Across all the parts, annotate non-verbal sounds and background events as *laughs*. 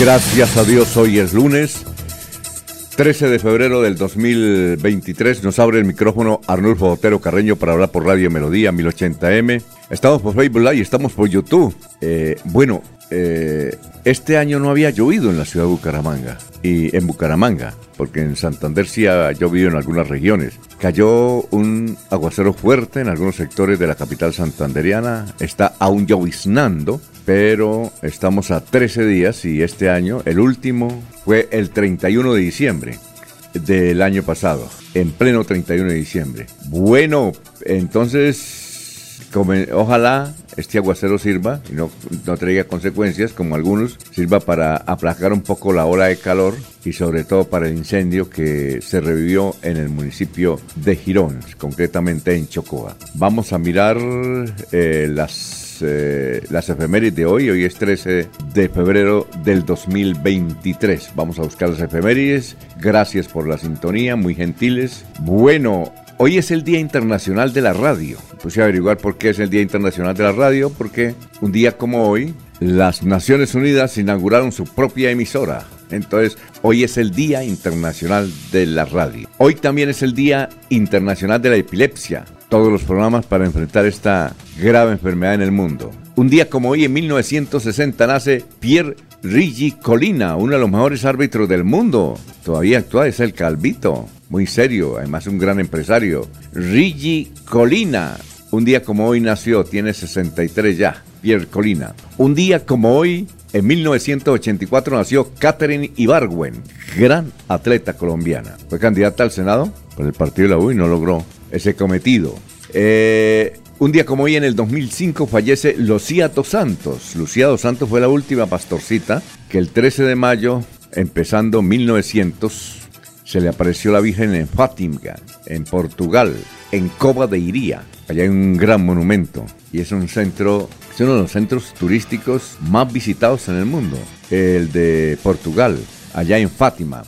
Gracias a Dios, hoy es lunes 13 de febrero del 2023. Nos abre el micrófono Arnulfo Otero Carreño para hablar por Radio Melodía 1080M. Estamos por Facebook Live y estamos por YouTube. Eh, bueno, eh, este año no había llovido en la ciudad de Bucaramanga y en Bucaramanga, porque en Santander sí ha llovido en algunas regiones. Cayó un aguacero fuerte en algunos sectores de la capital santanderiana, está aún lloviznando, pero estamos a 13 días y este año, el último fue el 31 de diciembre del año pasado, en pleno 31 de diciembre. Bueno, entonces ojalá este aguacero sirva y no, no traiga consecuencias como algunos, sirva para aplacar un poco la ola de calor y sobre todo para el incendio que se revivió en el municipio de Girón, concretamente en Chocoa. Vamos a mirar eh, las, eh, las efemérides de hoy, hoy es 13 de febrero del 2023. Vamos a buscar las efemérides, gracias por la sintonía, muy gentiles. Bueno, Hoy es el Día Internacional de la Radio. Puse a averiguar por qué es el Día Internacional de la Radio, porque un día como hoy, las Naciones Unidas inauguraron su propia emisora. Entonces, hoy es el Día Internacional de la Radio. Hoy también es el Día Internacional de la Epilepsia. Todos los programas para enfrentar esta grave enfermedad en el mundo. Un día como hoy, en 1960, nace Pierre Rigi Colina, uno de los mejores árbitros del mundo. Todavía actúa, es el Calvito muy serio, además un gran empresario. Rigi Colina, un día como hoy nació, tiene 63 ya, Pierre Colina. Un día como hoy, en 1984 nació Catherine Ibargüen, gran atleta colombiana. Fue candidata al Senado por el partido de la U y no logró ese cometido. Eh, un día como hoy, en el 2005, fallece Lucía Dos Santos. Lucía Dos Santos fue la última pastorcita que el 13 de mayo, empezando 1900, se le apareció la Virgen en Fátima, en Portugal, en Cova de Iría. Allá hay un gran monumento y es un centro, es uno de los centros turísticos más visitados en el mundo, el de Portugal, allá en Fátima.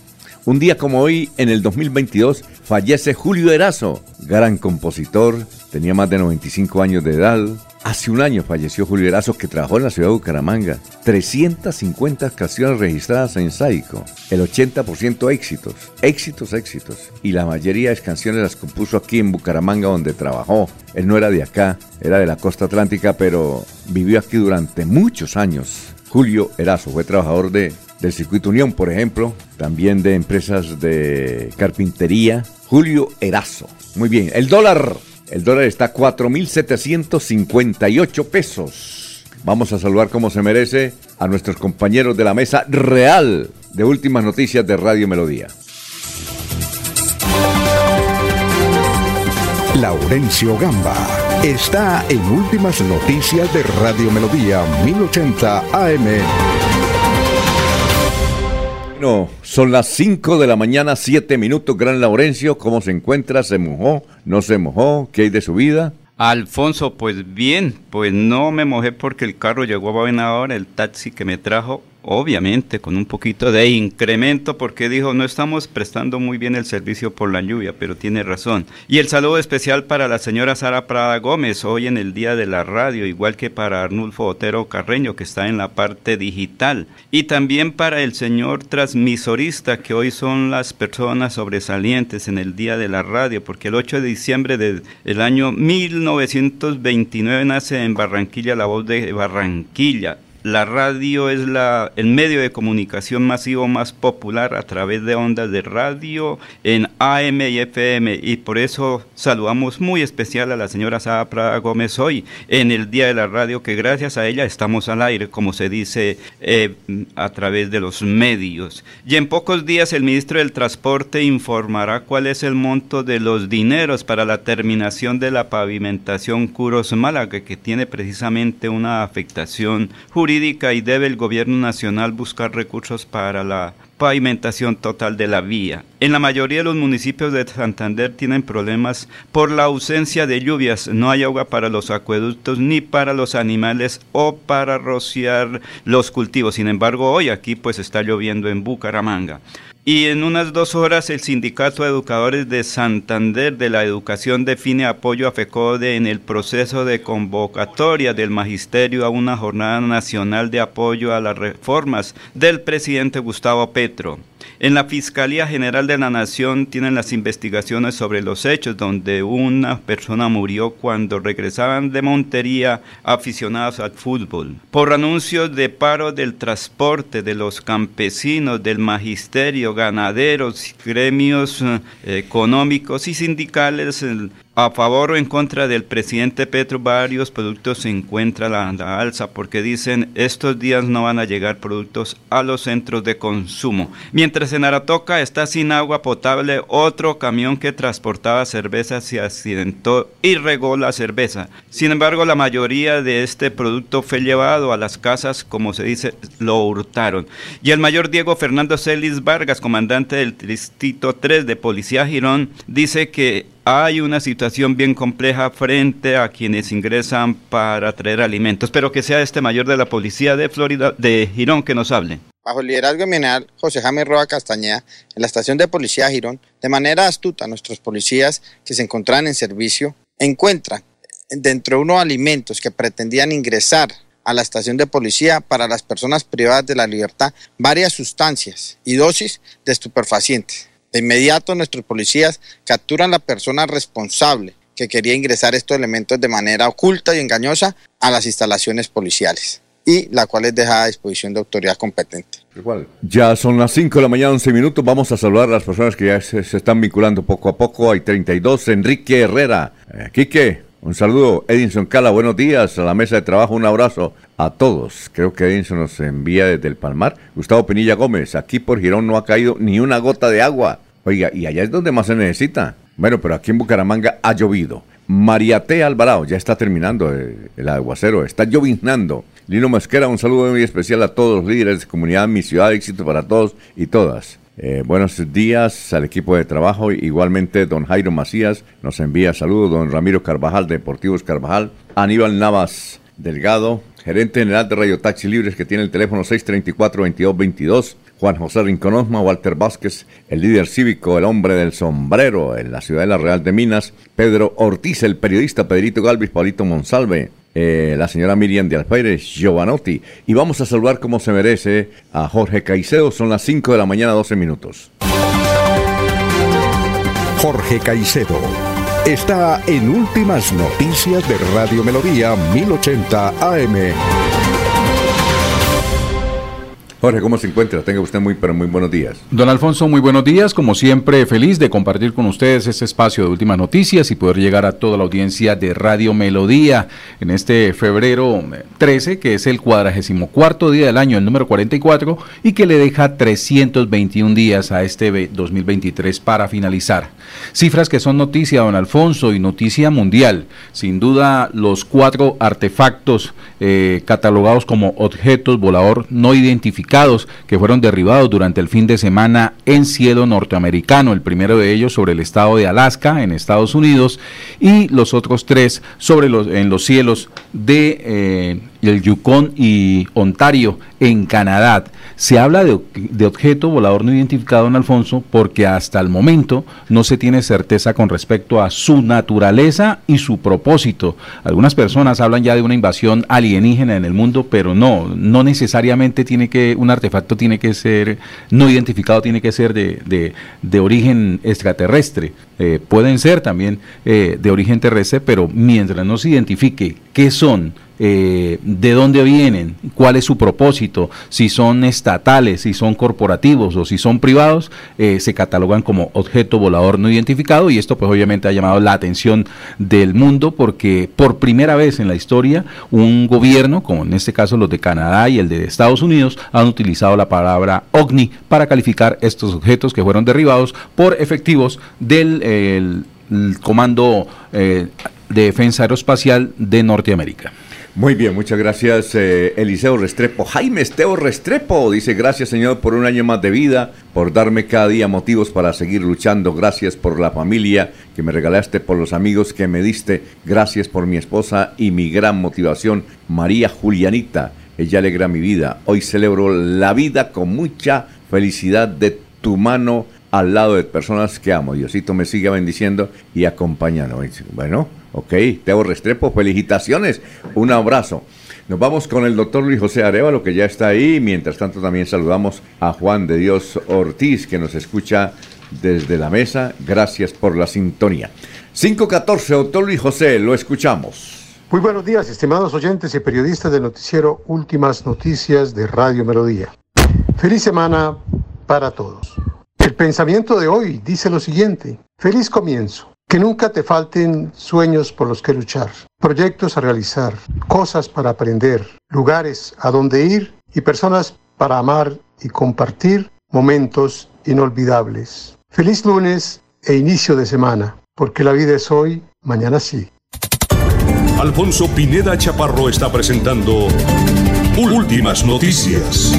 Un día como hoy, en el 2022, fallece Julio Erazo, gran compositor, tenía más de 95 años de edad, Hace un año falleció Julio Erazo, que trabajó en la ciudad de Bucaramanga. 350 canciones registradas en Saico. El 80% éxitos. Éxitos, éxitos. Y la mayoría de canciones las compuso aquí en Bucaramanga, donde trabajó. Él no era de acá, era de la costa atlántica, pero vivió aquí durante muchos años. Julio Erazo fue trabajador de, del Circuito Unión, por ejemplo, también de empresas de carpintería. Julio Erazo. Muy bien, el dólar el dólar está a 4.758 pesos. Vamos a saludar como se merece a nuestros compañeros de la mesa real de Últimas Noticias de Radio Melodía. Laurencio Gamba está en Últimas Noticias de Radio Melodía 1080 AM. Bueno, son las 5 de la mañana, 7 minutos. Gran Laurencio, ¿cómo se encuentra? ¿Se mojó? ¿No se mojó? ¿Qué hay de su vida? Alfonso, pues bien, pues no me mojé porque el carro llegó a buena hora, el taxi que me trajo obviamente con un poquito de incremento porque dijo no estamos prestando muy bien el servicio por la lluvia, pero tiene razón. Y el saludo especial para la señora Sara Prada Gómez hoy en el Día de la Radio, igual que para Arnulfo Otero Carreño que está en la parte digital. Y también para el señor transmisorista que hoy son las personas sobresalientes en el Día de la Radio, porque el 8 de diciembre del año 1929 nace en Barranquilla la voz de Barranquilla la radio es la, el medio de comunicación masivo más popular a través de ondas de radio en AM y FM y por eso saludamos muy especial a la señora Sara Prada Gómez hoy en el Día de la Radio que gracias a ella estamos al aire, como se dice eh, a través de los medios. Y en pocos días el ministro del Transporte informará cuál es el monto de los dineros para la terminación de la pavimentación Curos-Málaga que tiene precisamente una afectación jurídica y debe el gobierno nacional buscar recursos para la pavimentación total de la vía. En la mayoría de los municipios de Santander tienen problemas por la ausencia de lluvias. No hay agua para los acueductos ni para los animales o para rociar los cultivos. Sin embargo, hoy aquí pues está lloviendo en Bucaramanga. Y en unas dos horas el Sindicato de Educadores de Santander de la Educación define apoyo a FECODE en el proceso de convocatoria del Magisterio a una jornada nacional de apoyo a las reformas del presidente Gustavo Petro. En la Fiscalía General de la Nación tienen las investigaciones sobre los hechos donde una persona murió cuando regresaban de Montería aficionados al fútbol. Por anuncios de paro del transporte de los campesinos, del magisterio, ganaderos, gremios eh, económicos y sindicales, a favor o en contra del presidente Petro, varios productos se encuentran a la alza porque dicen estos días no van a llegar productos a los centros de consumo. Mientras en Aratoca está sin agua potable, otro camión que transportaba cerveza se accidentó y regó la cerveza. Sin embargo, la mayoría de este producto fue llevado a las casas, como se dice, lo hurtaron. Y el mayor Diego Fernando Celis Vargas, comandante del Distrito 3 de Policía Girón, dice que hay una situación bien compleja frente a quienes ingresan para traer alimentos. Pero que sea este mayor de la policía de Florida, de Girón, que nos hable. Bajo el liderazgo general José Jaime Roa Castañeda, en la estación de policía Girón, de manera astuta, nuestros policías que se encontraban en servicio encuentran dentro de unos alimentos que pretendían ingresar a la estación de policía para las personas privadas de la libertad varias sustancias y dosis de estupefacientes de inmediato nuestros policías capturan a la persona responsable que quería ingresar estos elementos de manera oculta y engañosa a las instalaciones policiales y la cual es dejada a disposición de autoridad competente. Ya son las 5 de la mañana, 11 minutos. Vamos a saludar a las personas que ya se, están vinculando poco a poco. Hay 32. Enrique Herrera. Eh, Quique, un saludo. Edinson Cala, buenos días. A la mesa de trabajo, un abrazo a todos. Creo que Edinson nos envía desde el Palmar. Gustavo Pinilla Gómez, aquí por Girón no ha caído ni una gota de agua. Oiga, y allá es donde más se necesita. Bueno, pero aquí en Bucaramanga ha llovido. María T. Alvarado, ya está terminando el, aguacero, está lloviznando. Lino Masquera, un saludo muy especial a todos los líderes de comunidad, mi ciudad, éxito para todos y todas. Eh, buenos días al equipo de trabajo. Igualmente, don Jairo Macías nos envía saludos. Don Ramiro Carvajal, Deportivos Carvajal. Aníbal Navas Delgado, gerente general de Radio Taxi Libres, que tiene el teléfono 634-2222. Juan José Rinconosma, Walter Vázquez, el líder cívico, el hombre del sombrero en la ciudad de la Real de Minas, Pedro Ortiz, el periodista Pedrito Galvis, Paulito Monsalve, eh, la señora Miriam de Alférez, Giovanotti. Y vamos a saludar como se merece a Jorge Caicedo. Son las 5 de la mañana, 12 minutos. Jorge Caicedo está en Últimas Noticias de Radio Melodía 1080 AM. Jorge, ¿cómo se encuentra? Tenga usted muy, pero muy buenos días. Don Alfonso, muy buenos días. Como siempre, feliz de compartir con ustedes este espacio de últimas noticias y poder llegar a toda la audiencia de Radio Melodía en este febrero 13, que es el cuadragésimo cuarto día del año, el número 44, y que le deja 321 días a este 2023 para finalizar. Cifras que son noticia, don Alfonso, y noticia mundial. Sin duda, los cuatro artefactos eh, catalogados como objetos volador no identificados que fueron derribados durante el fin de semana en cielo norteamericano, el primero de ellos sobre el estado de Alaska en Estados Unidos y los otros tres sobre los, en los cielos de eh, el Yukon y Ontario en Canadá. Se habla de, objeto volador no identificado en Alfonso porque hasta el momento no se tiene certeza con respecto a su naturaleza y su propósito. Algunas personas hablan ya de una invasión alienígena en el mundo, pero no, no necesariamente tiene que, un artefacto tiene que ser no identificado, tiene que ser de, de origen extraterrestre. eh, pueden ser también eh, de origen terrestre, pero mientras no se identifique qué son, eh, de dónde vienen, cuál es su propósito, si son estatales, si son corporativos o si son privados, eh, se catalogan como objeto volador no identificado y esto pues obviamente ha llamado la atención del mundo porque por primera vez en la historia un gobierno, como en este caso los de Canadá y el de Estados Unidos, han utilizado la palabra OVNI para calificar estos objetos que fueron derribados por efectivos del Comando eh, de Defensa Aeroespacial de Norteamérica. Muy bien, muchas gracias eh, Eliseo Restrepo. Jaime Esteo Restrepo dice gracias Señor por un año más de vida, por darme cada día motivos para seguir luchando. Gracias por la familia que me regalaste, por los amigos que me diste. Gracias por mi esposa y mi gran motivación, María Julianita. Ella alegra mi vida. Hoy celebro la vida con mucha felicidad de tu mano al lado de personas que amo. Diosito me siga bendiciendo y acompañando. Bueno, Ok, Teo Restrepo, felicitaciones, un abrazo. Nos vamos con el doctor Luis José Arevalo, que ya está ahí. Mientras tanto, también saludamos a Juan de Dios Ortiz, que nos escucha desde la mesa. Gracias por la sintonía. 514, doctor Luis José, lo escuchamos. Muy buenos días, estimados oyentes y periodistas del noticiero Últimas Noticias de Radio Melodía. Feliz semana para todos. El pensamiento de hoy dice lo siguiente. Feliz comienzo. Que nunca te falten sueños por los que luchar, proyectos a realizar, cosas para aprender, lugares a donde ir y personas para amar y compartir momentos inolvidables. Feliz lunes e inicio de semana, porque la vida es hoy, mañana sí. Alfonso Pineda Chaparro está presentando Últimas Noticias.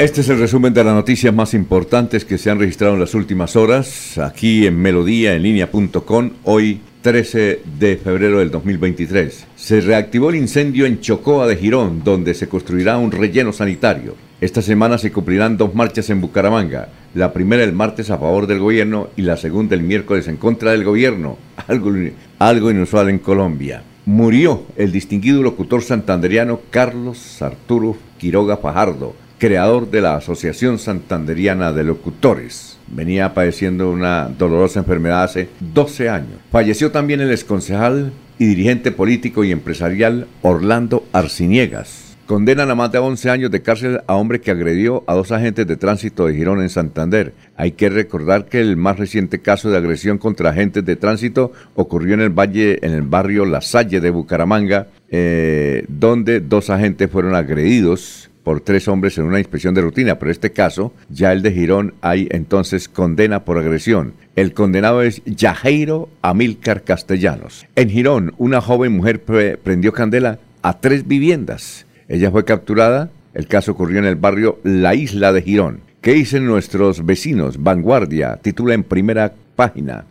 Este es el resumen de las noticias más importantes que se han registrado en las últimas horas, aquí en Melodía, en línea.com, hoy 13 de febrero del 2023. Se reactivó el incendio en Chocoa de Girón, donde se construirá un relleno sanitario. Esta semana se cumplirán dos marchas en Bucaramanga, la primera el martes a favor del gobierno y la segunda el miércoles en contra del gobierno, algo, algo inusual en Colombia. Murió el distinguido locutor santanderiano Carlos Arturo Quiroga Fajardo, creador de la Asociación Santanderiana de Locutores. Venía padeciendo una dolorosa enfermedad hace 12 años. Falleció también el exconcejal y dirigente político y empresarial Orlando Arciniegas. Condenan a más de 11 años de cárcel a hombre que agredió a dos agentes de tránsito de Girón en Santander. Hay que recordar que el más reciente caso de agresión contra agentes de tránsito ocurrió en el valle, en el barrio La Salle de Bucaramanga, eh, donde dos agentes fueron agredidos por tres hombres en una inspección de rutina, pero este caso, ya el de Girón hay entonces condena por agresión. El condenado es Yajeiro Amílcar Castellanos. En Girón, una joven mujer prendió candela a tres viviendas. Ella fue capturada. El caso ocurrió en el barrio La Isla de Girón. ¿Qué dicen nuestros vecinos? Vanguardia titula en primera página.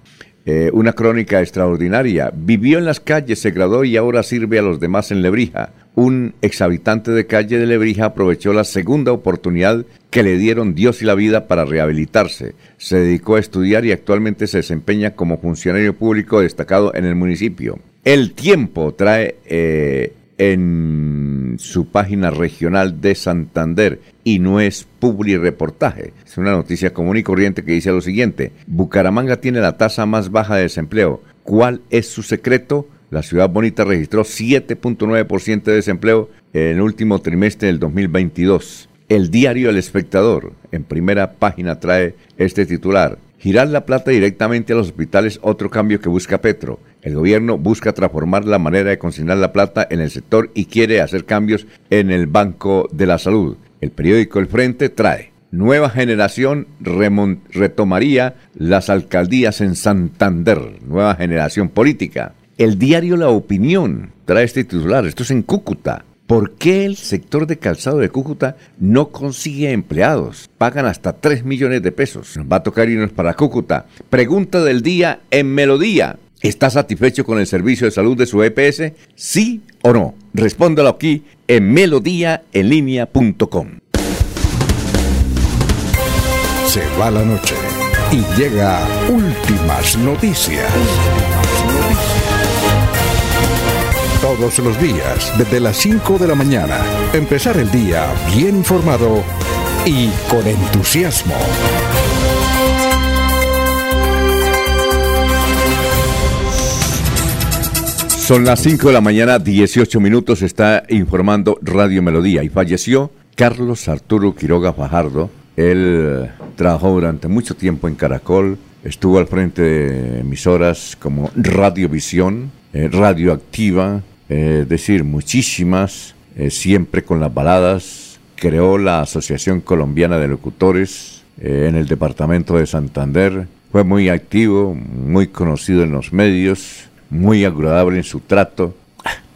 Eh, una crónica extraordinaria. Vivió en las calles, se graduó y ahora sirve a los demás en Lebrija un exhabitante de calle de Lebrija aprovechó la segunda oportunidad que le dieron Dios y la vida para rehabilitarse. Se dedicó a estudiar y actualmente se desempeña como funcionario público destacado en el municipio. El tiempo trae eh, en su página regional de Santander y no es publi reportaje. Es una noticia común y corriente que dice lo siguiente. Bucaramanga tiene la tasa más baja de desempleo. ¿Cuál es su secreto? La ciudad bonita registró 7.9% de desempleo en el último trimestre del 2022. El diario El Espectador, en primera página, trae este titular. Girar la plata directamente a los hospitales, otro cambio que busca Petro. El gobierno busca transformar la manera de consignar la plata en el sector y quiere hacer cambios en el Banco de la Salud. El periódico El Frente trae. Nueva generación retomaría las alcaldías en Santander. Nueva generación política. El diario La Opinión trae este titular, esto es en Cúcuta. ¿Por qué el sector de calzado de Cúcuta no consigue empleados? Pagan hasta 3 millones de pesos. va a tocar irnos para Cúcuta. Pregunta del día en Melodía. ¿Está satisfecho con el servicio de salud de su EPS? ¿Sí o no? Respóndalo aquí en melodíaenlínea.com. Se va la noche y llega últimas noticias todos los días, desde las 5 de la mañana. Empezar el día bien informado y con entusiasmo. Son las 5 de la mañana, 18 minutos, está informando Radio Melodía y falleció Carlos Arturo Quiroga Fajardo. Él trabajó durante mucho tiempo en Caracol, estuvo al frente de emisoras como Radiovisión, eh, Radio Activa, eh, es decir, muchísimas, eh, siempre con las baladas. Creó la Asociación Colombiana de Locutores en el departamento de Santander. Fue muy activo, muy conocido en los medios, muy agradable en su trato.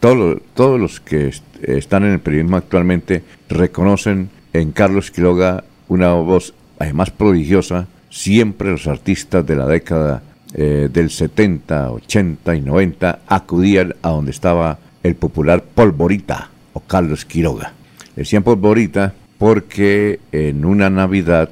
Todos, los que están en el periodismo actualmente reconocen en Carlos Quiroga una voz además prodigiosa. Siempre los artistas de la década eh, del 70, 80 y 90 acudían a donde estaba el popular Polvorita o Carlos Quiroga. Decían Polvorita porque en una Navidad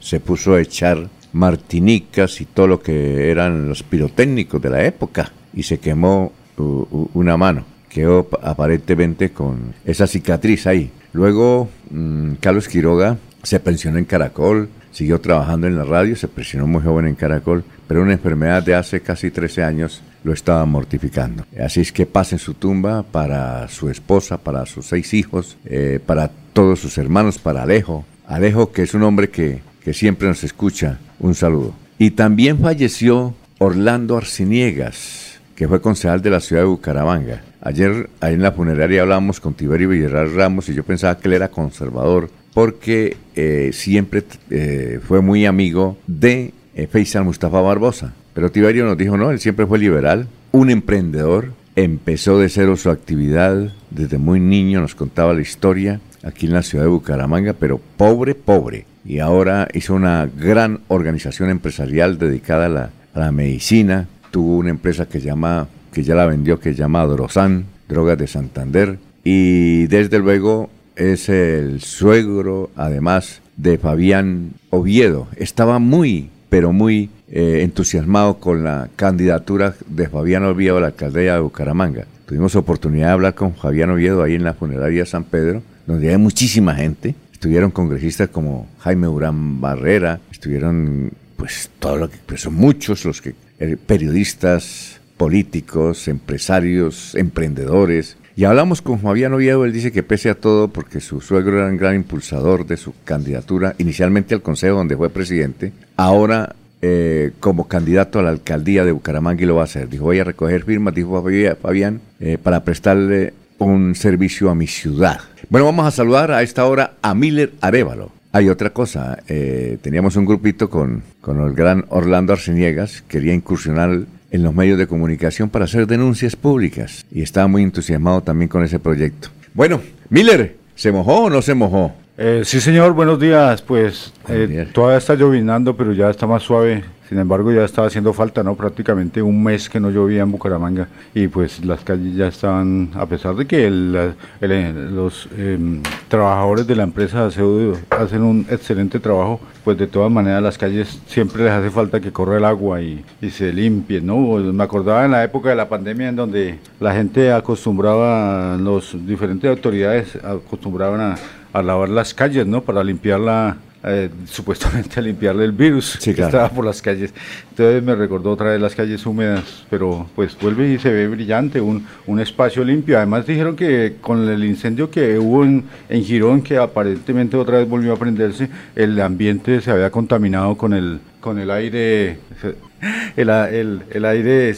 se puso a echar martinicas y todo lo que eran los pirotécnicos de la época y se quemó una mano. Quedó aparentemente con esa cicatriz ahí. Luego mm, Carlos Quiroga se pensionó en Caracol, siguió trabajando en la radio, se pensionó muy joven en Caracol, pero una enfermedad de hace casi 13 años lo estaba mortificando. Así es que pasa en su tumba para su esposa, para sus seis hijos, eh, para todos sus hermanos, para Alejo. Alejo, que es un hombre que, que siempre nos escucha, un saludo. Y también falleció Orlando Arciniegas, que fue concejal de la ciudad de Bucaramanga. Ayer ahí en la funeraria hablábamos con Tiberio Villarreal Ramos y yo pensaba que él era conservador porque eh, siempre eh, fue muy amigo de eh, Faisal Mustafa Barbosa. Pero Tiberio nos dijo, no, él siempre fue liberal, un emprendedor, empezó de cero su actividad, desde muy niño nos contaba la historia aquí en la ciudad de Bucaramanga, pero pobre, pobre. Y ahora hizo una gran organización empresarial dedicada a la, medicina, tuvo una empresa que llama, que ya la vendió, que se llama Drosan, Drogas de Santander, y desde luego es el suegro, además, de Fabián Oviedo. Estaba muy, pero muy eh, entusiasmado con la candidatura de Fabián Oviedo a la alcaldía de Bucaramanga. Tuvimos oportunidad de hablar con Fabián Oviedo ahí en la funeraria San Pedro, donde hay muchísima gente. Estuvieron congresistas como Jaime Urán Barrera, estuvieron pues todo lo que, pues son muchos los que eh, periodistas, políticos, empresarios, emprendedores. Y hablamos con Fabián Oviedo, él dice que pese a todo, porque su suegro era un gran impulsador de su candidatura, inicialmente al Consejo donde fue presidente, ahora eh, como candidato a la alcaldía de Bucaramanga y lo va a hacer. Dijo, voy a recoger firmas, dijo Fabián, eh, para prestarle un servicio a mi ciudad. Bueno, vamos a saludar a esta hora a Miller Arevalo. Hay otra cosa, eh, teníamos un grupito con, con el gran Orlando Arceniegas, quería incursionar en los medios de comunicación para hacer denuncias públicas y estaba muy entusiasmado también con ese proyecto. Bueno, Miller, ¿se mojó o no se mojó? Eh, sí, señor, buenos días. Pues eh, todavía está llovinando, pero ya está más suave sin embargo, ya estaba haciendo falta, ¿no? Prácticamente un mes que no llovía en Bucaramanga y pues las calles ya estaban, a pesar de que los em, trabajadores de la empresa hacen un excelente trabajo, pues de todas maneras las calles siempre les hace falta que corra el agua y, se limpie, ¿no? Me acordaba en la época de la pandemia en donde la gente acostumbraba, los diferentes autoridades acostumbraban a, a lavar las calles, ¿no? Para limpiar la, eh, supuestamente a limpiarle el virus que estaba por las calles. Entonces me recordó otra vez las calles húmedas, pero pues vuelve y se ve brillante, un, un espacio limpio. Además dijeron que con el incendio que hubo en, en Girón, que aparentemente otra vez volvió a prenderse, el ambiente se había contaminado con el, con el aire *laughs* el, el, el, aire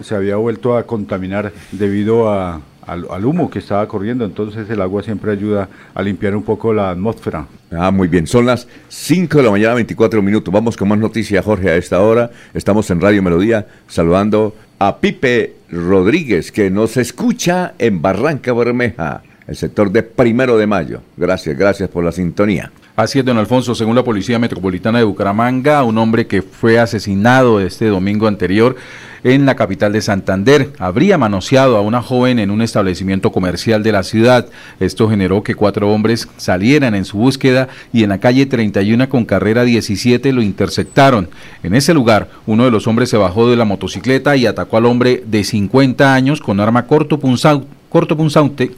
se había vuelto a contaminar debido a, al, humo que estaba corriendo, entonces el agua siempre ayuda a limpiar un poco la atmósfera. Ah, muy bien, son las 5 de la mañana, 24 minutos. Vamos con más noticias, Jorge, a esta hora. Estamos en Radio Melodía saludando a Pipe Rodríguez, que nos escucha en Barranca Bermeja, el sector de Primero de Mayo. Gracias, gracias por la sintonía. Así es, don Alfonso, según la Policía Metropolitana de Bucaramanga, un hombre que fue asesinado este domingo anterior en la capital de Santander habría manoseado a una joven en un establecimiento comercial de la ciudad. Esto generó que cuatro hombres salieran en su búsqueda y en la calle 31 con carrera 17 lo interceptaron. En ese lugar, uno de los hombres se bajó de la motocicleta y atacó al hombre de 50 años con arma corto punzante corto punzante,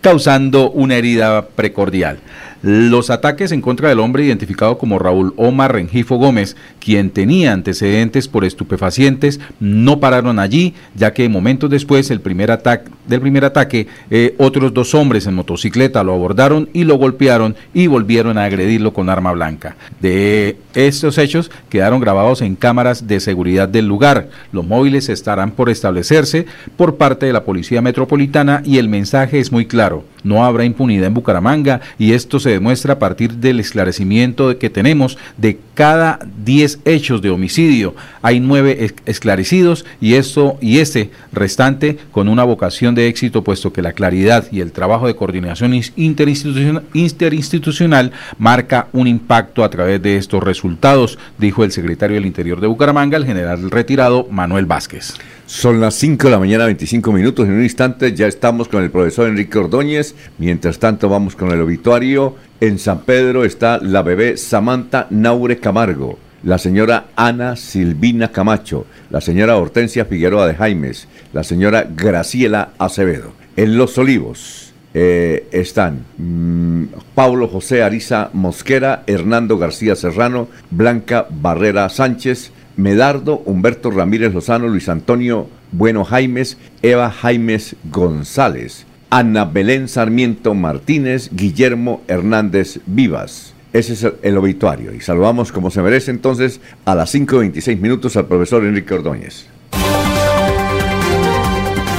causando una herida precordial. Los ataques en contra del hombre identificado como Raúl Omar Rengifo Gómez, quien tenía antecedentes por estupefacientes, no pararon allí, ya que momentos después del primer ataque, eh, otros dos hombres en motocicleta lo abordaron y lo golpearon y volvieron a agredirlo con arma blanca. De estos hechos quedaron grabados en cámaras de seguridad del lugar. Los móviles estarán por establecerse por parte de la Policía Metropolitana y el mensaje es muy claro. No habrá impunidad en Bucaramanga y esto se demuestra a partir del esclarecimiento que tenemos de cada 10 hechos de homicidio. Hay 9 esclarecidos y esto y este restante con una vocación de éxito puesto que la claridad y el trabajo de coordinación interinstitucional, interinstitucional marca un impacto a través de estos resultados, dijo el secretario del Interior de Bucaramanga, el general retirado Manuel Vázquez. Son las 5 de la mañana, 25 minutos. En un instante ya estamos con el profesor Enrique Ordóñez. Mientras tanto, vamos con el obituario. En San Pedro está la bebé Samantha Naure Camargo, la señora Ana Silvina Camacho, la señora Hortensia Figueroa de Jaimes, la señora Graciela Acevedo. En Los Olivos eh, están mm, Pablo José Ariza Mosquera, Hernando García Serrano, Blanca Barrera Sánchez, Medardo, Humberto Ramírez Lozano, Luis Antonio Bueno Jaimes, Eva Jaimes González, Ana Belén Sarmiento Martínez, Guillermo Hernández Vivas. Ese es el, obituario. Y saludamos como se merece entonces a las 5.26 minutos al profesor Enrique Ordóñez.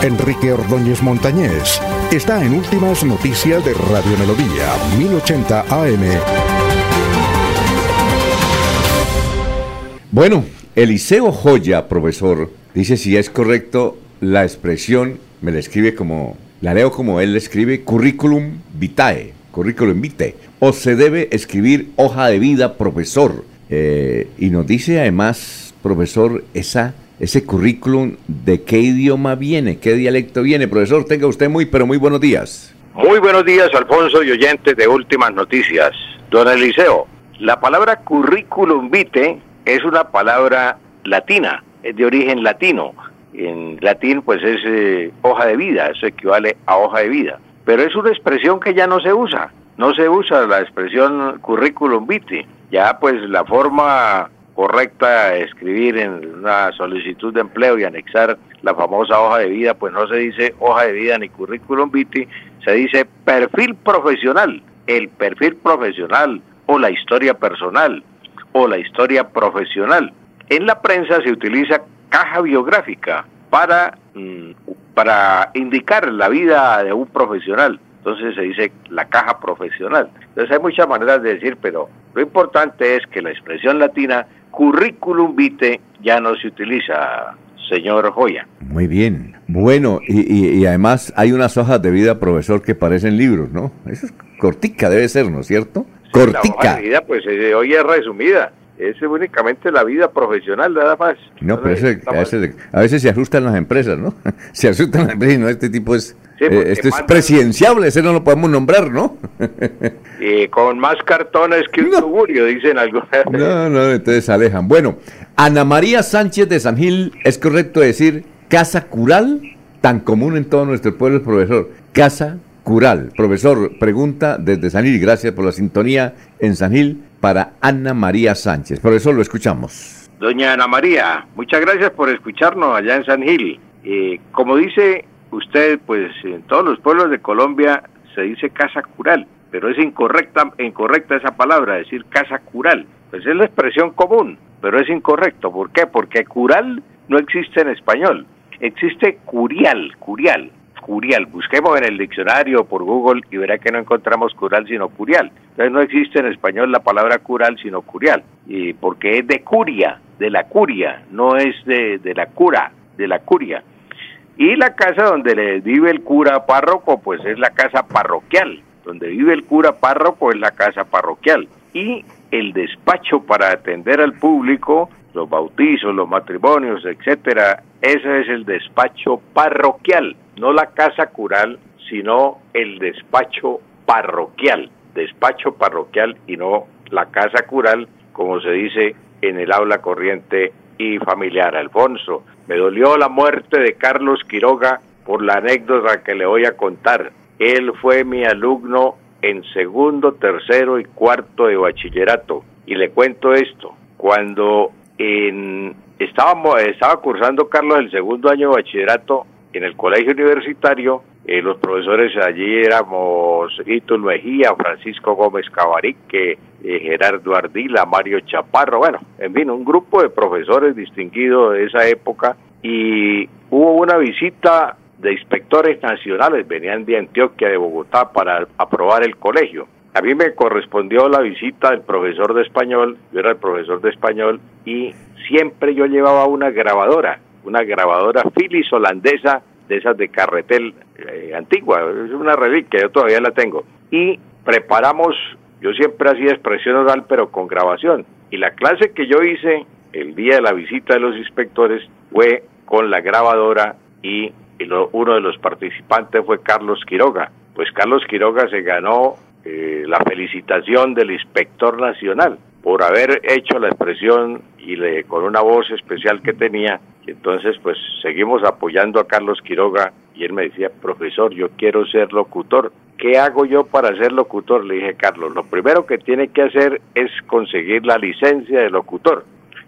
Enrique Ordóñez Montañés está en Últimas Noticias de Radio Melodía, 1080 AM. Bueno, Eliseo Joya, profesor, dice si es correcto la expresión, me la escribe como, la leo como él le escribe, currículum vitae, currículum vitae, o se debe escribir hoja de vida, profesor. Eh, y nos dice además, profesor, esa, ese currículum de qué idioma viene, qué dialecto viene. Profesor, tenga usted muy, pero muy buenos días. Muy buenos días, Alfonso y oyentes de Últimas Noticias. Don Eliseo, la palabra currículum vitae es una palabra latina, es de origen latino. En latín pues es eh, hoja de vida, eso equivale a hoja de vida. Pero es una expresión que ya no se usa, no se usa la expresión currículum vitae. Ya pues la forma correcta de escribir en una solicitud de empleo y anexar la famosa hoja de vida, pues no se dice hoja de vida ni currículum vitae, se dice perfil profesional, el perfil profesional o la historia personal o la historia profesional. En la prensa se utiliza caja biográfica para, mm, para indicar la vida de un profesional. Entonces se dice la caja profesional. Entonces hay muchas maneras de decir, pero lo importante es que la expresión latina currículum vitae ya no se utiliza, señor Joya. Muy bien. Bueno, y, además hay unas hojas de vida, profesor, que parecen libros, ¿no? Eso es cortica, debe ser, ¿no es cierto? Cortica. La vida, pues eh, hoy es resumida. Es únicamente la vida profesional, nada más. No, pero a, veces, se asustan las empresas, ¿no? *laughs* se asustan las empresas y no, este tipo es... Eh, esto es presidenciable, ese no lo podemos nombrar, ¿no? y con más cartones que un no. dicen algunos. no, no, entonces alejan. Bueno, Ana María Sánchez de San Gil, ¿es correcto decir casa cural? Tan común en todo nuestro pueblo, profesor. Casa Cural. Profesor, pregunta desde San Gil, gracias por la sintonía en San Gil para Ana María Sánchez. Profesor, lo escuchamos. Doña Ana María, muchas gracias por escucharnos allá en San Gil. Eh, como dice usted, pues en todos los pueblos de Colombia se dice casa cural, pero es incorrecta, incorrecta esa palabra, decir casa cural. Pues es la expresión común, pero es incorrecto. ¿Por qué? Porque cural no existe en español, existe curial, curial curial. Busquemos en el diccionario por Google y verá que no encontramos cural sino curial. Entonces no existe en español la palabra cural sino curial. Y porque es de curia, de la curia, no es de, de la cura, de la curia. Y la casa donde le vive el cura párroco, pues es la casa parroquial. Donde vive el cura párroco es la casa parroquial. Y el despacho para atender al público, los bautizos, los matrimonios, etcétera, ese es el despacho parroquial no la casa cural, sino el despacho parroquial, despacho parroquial y no la casa cural, como se dice en el aula corriente y familiar. Alfonso, me dolió la muerte de Carlos Quiroga por la anécdota que le voy a contar. Él fue mi alumno en segundo, tercero y cuarto de bachillerato. Y le cuento esto, cuando en, estábamos, estaba cursando Carlos el segundo año de bachillerato en el colegio universitario, eh, los profesores allí éramos Ito Mejía, Francisco Gómez Cabarique, eh, Gerardo Ardila, Mario Chaparro, bueno, en fin, un grupo de profesores distinguidos de esa época y hubo una visita de inspectores nacionales, venían de Antioquia, de Bogotá, para aprobar el colegio. A mí me correspondió la visita del profesor de español, yo era el profesor de español, y siempre yo llevaba una grabadora, una grabadora Philips holandesa, de esas de carretel eh, antigua, es una reliquia, yo todavía la tengo. Y preparamos, yo siempre hacía expresión oral, pero con grabación. Y la clase que yo hice el día de la visita de los inspectores fue con la grabadora y uno de los participantes fue Carlos Quiroga. Pues Carlos Quiroga se ganó eh, la felicitación del inspector nacional por haber hecho la expresión y le, con una voz especial que tenía. Y entonces pues seguimos apoyando a Carlos Quiroga y él me decía, profesor, yo quiero ser locutor. ¿Qué hago yo para ser locutor? Le dije, Carlos, lo primero que tiene que hacer es conseguir la licencia de locutor.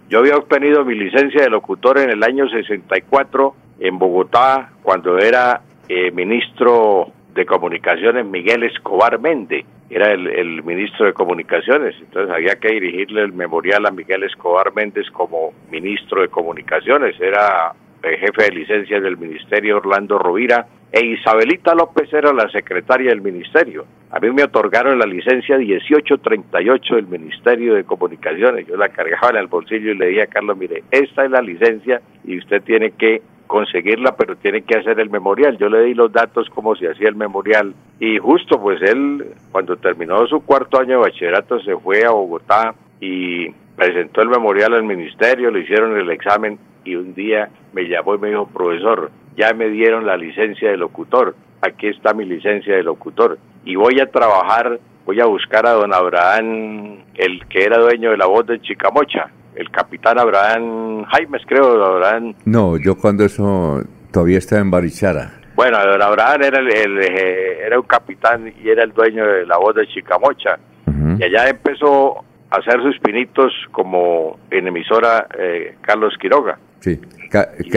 Yo había obtenido mi licencia de locutor en el año 64 en Bogotá cuando era eh, ministro de Comunicaciones Miguel Escobar Méndez, era el, ministro de Comunicaciones, entonces había que dirigirle el memorial a Miguel Escobar Méndez como ministro de Comunicaciones, era el jefe de licencias del ministerio Orlando Rovira, e Isabelita López era la secretaria del ministerio. A mí me otorgaron la licencia 1838 del Ministerio de Comunicaciones. Yo la cargaba en el bolsillo y le dije a Carlos, mire, esta es la licencia y usted tiene que conseguirla, pero tiene que hacer el memorial. Yo le di los datos como se hacía el memorial. Y justo pues él cuando terminó su cuarto año de bachillerato se fue a Bogotá y presentó el memorial al ministerio, le hicieron el examen y un día me llamó y me dijo, profesor, ya me dieron la licencia de locutor, aquí está mi licencia de locutor. Y voy a trabajar, voy a buscar a don Abraham, el que era dueño de la voz de Chicamocha, el capitán Abraham Jaimes, creo, Abraham. No, yo cuando eso todavía estaba en Barichara. Bueno, Abraham era, el, eh, era un capitán y era el dueño de la voz de Chicamocha. Y allá empezó a hacer sus pinitos como en emisora eh, Carlos Quiroga. Sí.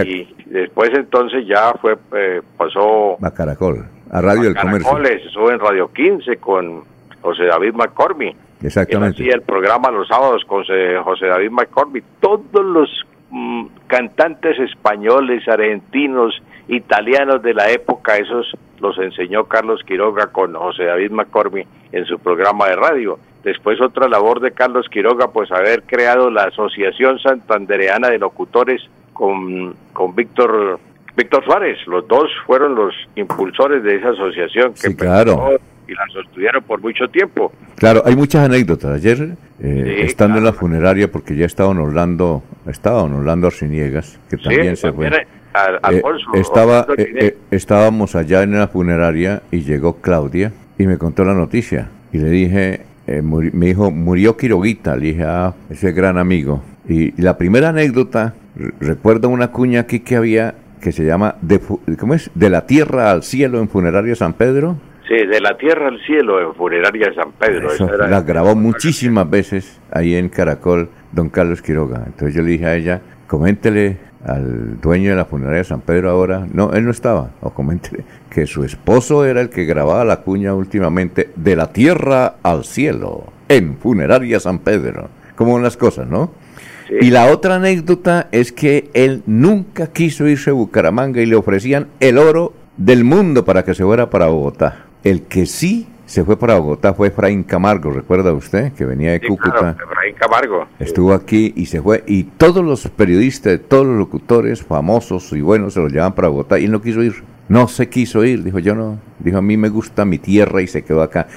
y después entonces ya fue eh, pasó a Caracol, a Radio del Comercio. Estuvo en Radio 15 con José David McCormick Exactamente. Él el programa los sábados con José David McCormick. Todos los mm, cantantes españoles, argentinos, italianos de la época, esos los enseñó Carlos Quiroga con José David McCormick en su programa de radio. Después otra labor de Carlos Quiroga, pues haber creado la Asociación Santandereana de Locutores con, con Víctor Víctor Suárez. Los dos fueron los impulsores de esa asociación que sí, claro y la sostuvieron por mucho tiempo. Claro, hay muchas anécdotas. Ayer, eh, estando en la funeraria, porque ya estaba en Orlando, estaba en Orlando Arciniegas, que también se fue. Eh, estaba, eh, estábamos allá en la funeraria y llegó Claudia y me contó la noticia. Y le dije, me dijo, murió Quiroguita. Le dije, ah, ese gran amigo. Y, la primera anécdota, recuerdo una cuña aquí que había que se llama de, ¿cómo es? de la tierra al cielo en funeraria San Pedro Sí, de la tierra al cielo en Funeraria de San Pedro. la grabó muchísimas veces ahí en Caracol don Carlos Quiroga. Entonces yo le dije a ella, coméntele al dueño de la funeraria de San Pedro ahora, no, él no estaba, o coméntele que su esposo era el que grababa la cuña últimamente de la tierra al cielo en Funeraria San Pedro. Como las cosas, ¿no? Y la otra anécdota es que él nunca quiso irse a Bucaramanga y le ofrecían el oro del mundo para que se fuera para Bogotá. El que sí se fue para Bogotá fue Efraín Camargo, ¿recuerda usted? Que venía de Cúcuta. Efraín Camargo. Estuvo aquí y se fue. Y todos los periodistas, todos los locutores famosos y buenos se los llevan para Bogotá y él no quiso ir. No se quiso ir, dijo yo no. Dijo a mí me gusta mi tierra y se quedó acá.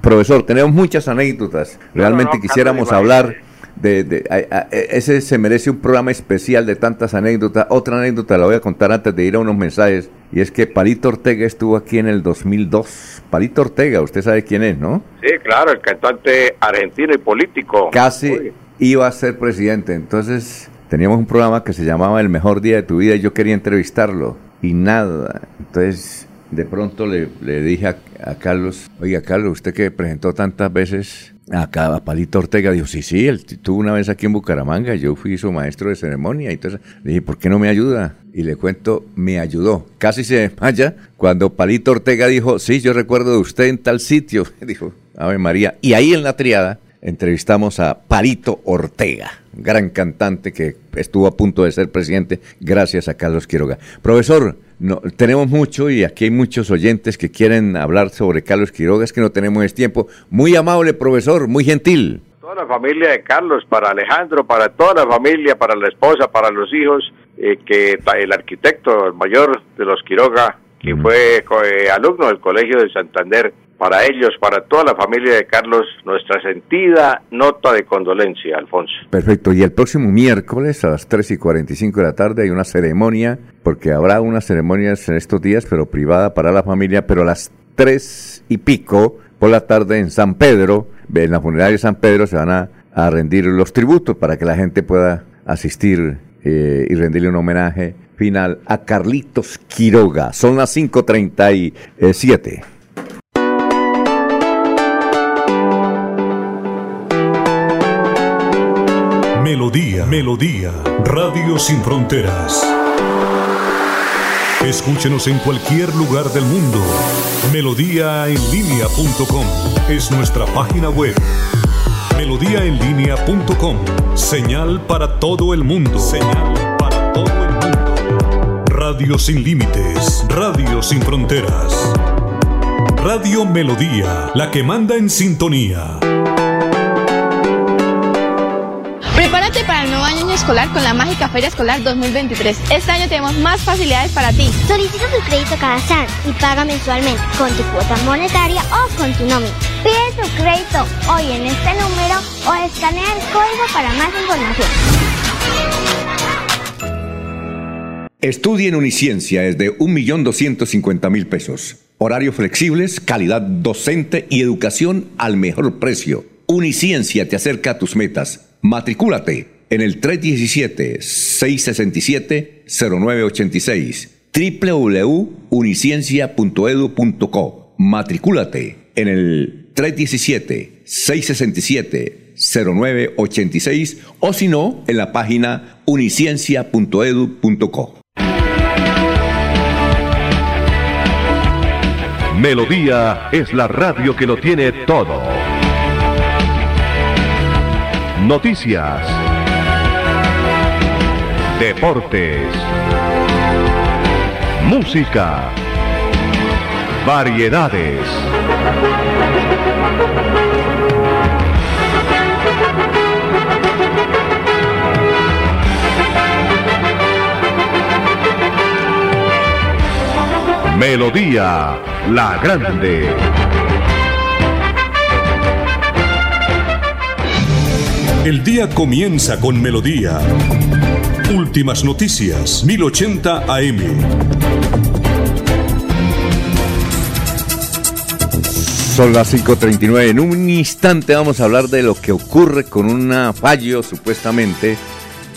profesor, tenemos muchas anécdotas. Realmente quisiéramos hablar de, e, ese se merece un programa especial de tantas anécdotas. Otra anécdota la voy a contar antes de ir a unos mensajes, y es que Palito Ortega estuvo aquí en el 2002. Palito Ortega, usted sabe quién es, ¿no? Sí, claro, el cantante argentino y político. Casi iba a ser presidente, entonces teníamos un programa que se llamaba El mejor día de tu vida y yo quería entrevistarlo, y nada. Entonces de pronto le, dije a, Carlos, oiga Carlos, usted que presentó tantas veces acá a Palito Ortega, dijo, sí, sí, él tuvo una vez aquí en Bucaramanga, yo fui su maestro de ceremonia, y entonces le dije, ¿por qué no me ayuda? Y le cuento, me ayudó. Casi se desmaya cuando Palito Ortega dijo, sí, yo recuerdo de usted en tal sitio, *laughs* dijo, Ave María. Y ahí en la triada entrevistamos a Palito Ortega, gran cantante que estuvo a punto de ser presidente gracias a Carlos Quiroga. Profesor, no, tenemos mucho y aquí hay muchos oyentes que quieren hablar sobre Carlos Quiroga, es que no tenemos tiempo. Muy amable, profesor, muy gentil. Toda la familia de Carlos, para Alejandro, para toda la familia, para la esposa, para los hijos, eh, que el arquitecto el mayor de los Quiroga, que fue eh, alumno del Colegio de Santander, para ellos, para toda la familia de Carlos, nuestra sentida nota de condolencia, Alfonso. Perfecto, y el próximo miércoles a las 3 y 45 de la tarde hay una ceremonia, porque habrá unas ceremonias en estos días, pero privada para la familia, pero a las 3 y pico por la tarde en San Pedro, en la funeraria de San Pedro, se van a, rendir los tributos para que la gente pueda asistir eh, y rendirle un homenaje final a Carlitos Quiroga. Son las 5.37. Melodía, Melodía, Radio Sin Fronteras. Escúchenos en cualquier lugar del mundo. Melodíaenlínea.com es nuestra página web. Melodíaenlínea.com, señal para todo el mundo. Señal para todo el mundo. Radio sin límites, Radio sin fronteras. Radio Melodía, la que manda en sintonía. Año escolar con la Mágica Feria Escolar 2023. Este año tenemos más facilidades para ti. Solicita tu crédito cada SAN y paga mensualmente con tu cuota monetaria o con tu nómina. Pide tu crédito hoy en este número o escanea el código para más información. Estudie en Uniciencia es de 1.250.000 pesos. Horarios flexibles, calidad docente y educación al mejor precio. Uniciencia te acerca a tus metas. Matricúlate en el 317-667-0986 www.uniciencia.edu.co. Matricúlate en el 317-667-0986 o si no, en la página uniciencia.edu.co. Melodía es la radio que lo tiene todo. Noticias. Deportes. Música. Variedades. Melodía La Grande. El día comienza con melodía. Últimas noticias, 1080 AM. Son las 5.39. En un instante vamos a hablar de lo que ocurre con un fallo supuestamente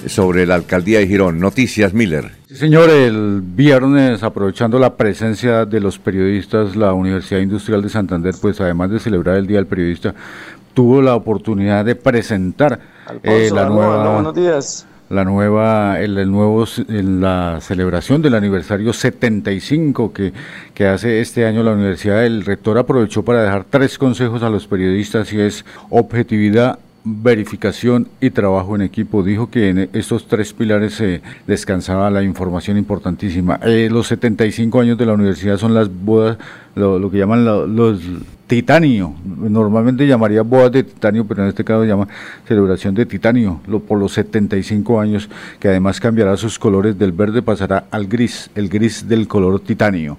sobre la alcaldía de Girón. Noticias, Miller. Sí, señor, el viernes, aprovechando la presencia de los periodistas, la Universidad Industrial de Santander, pues además de celebrar el Día del Periodista, tuvo la oportunidad de presentar eh, la nueva buenos días. La nueva el, el, nuevo la celebración del aniversario 75 que, que hace este año la universidad el rector aprovechó para dejar tres consejos a los periodistas y es objetividad verificación y trabajo en equipo. Dijo que en estos tres pilares se descansaba la información importantísima. Eh, los 75 años de la universidad son las bodas, lo, que llaman los titanio. Normalmente llamaría bodas de titanio, pero en este caso se llama celebración de titanio, lo, por los 75 años, que además cambiará sus colores del verde, pasará al gris, el gris del color titanio.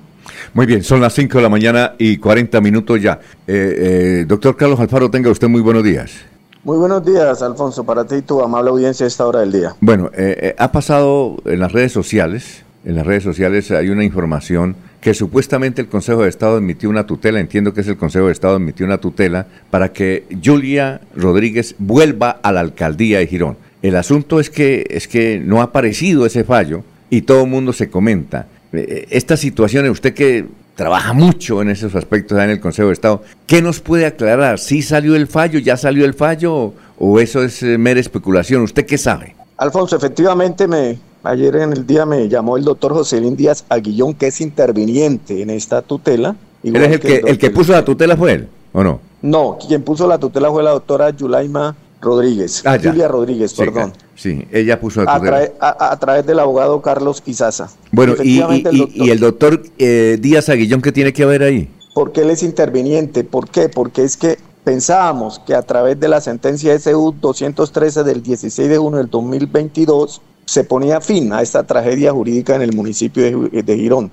Muy bien, son las 5 de la mañana y 40 minutos ya. Eh, eh, doctor Carlos Alfaro, tenga usted muy buenos días. Muy buenos días, Alfonso, para ti y tu amable audiencia a esta hora del día. Bueno, eh, eh, ha pasado en las redes sociales, en las redes sociales hay una información que supuestamente el Consejo de Estado emitió una tutela, entiendo que es el Consejo de Estado emitió una tutela para que Julia Rodríguez vuelva a la alcaldía de Girón. El asunto es que, es que no ha aparecido ese fallo y todo el mundo se comenta. Eh, esta situación, usted que trabaja mucho en esos aspectos en el Consejo de Estado. ¿Qué nos puede aclarar? ¿Sí salió el fallo? ¿Ya salió el fallo? ¿O eso es eh, mera especulación? ¿Usted qué sabe? Alfonso, efectivamente, me, ayer en el día me llamó el doctor José Luis Díaz Aguillón, que es interviniente en esta tutela. ¿Él es el que, el, que puso la tutela fue él, o no? No, quien puso la tutela fue la doctora Yulaima Rodríguez, ah, Julia Rodríguez, perdón. Sí, ella puso la tutela. A, través del abogado Carlos Izaza. Bueno, y, el doctor, eh, Díaz Aguillón, ¿qué tiene que ver ahí? Porque él es interviniente. ¿Por qué? Porque es que pensábamos que a través de la sentencia SU 213 del 16 de junio del 2022 se ponía fin a esta tragedia jurídica en el municipio de, Girón.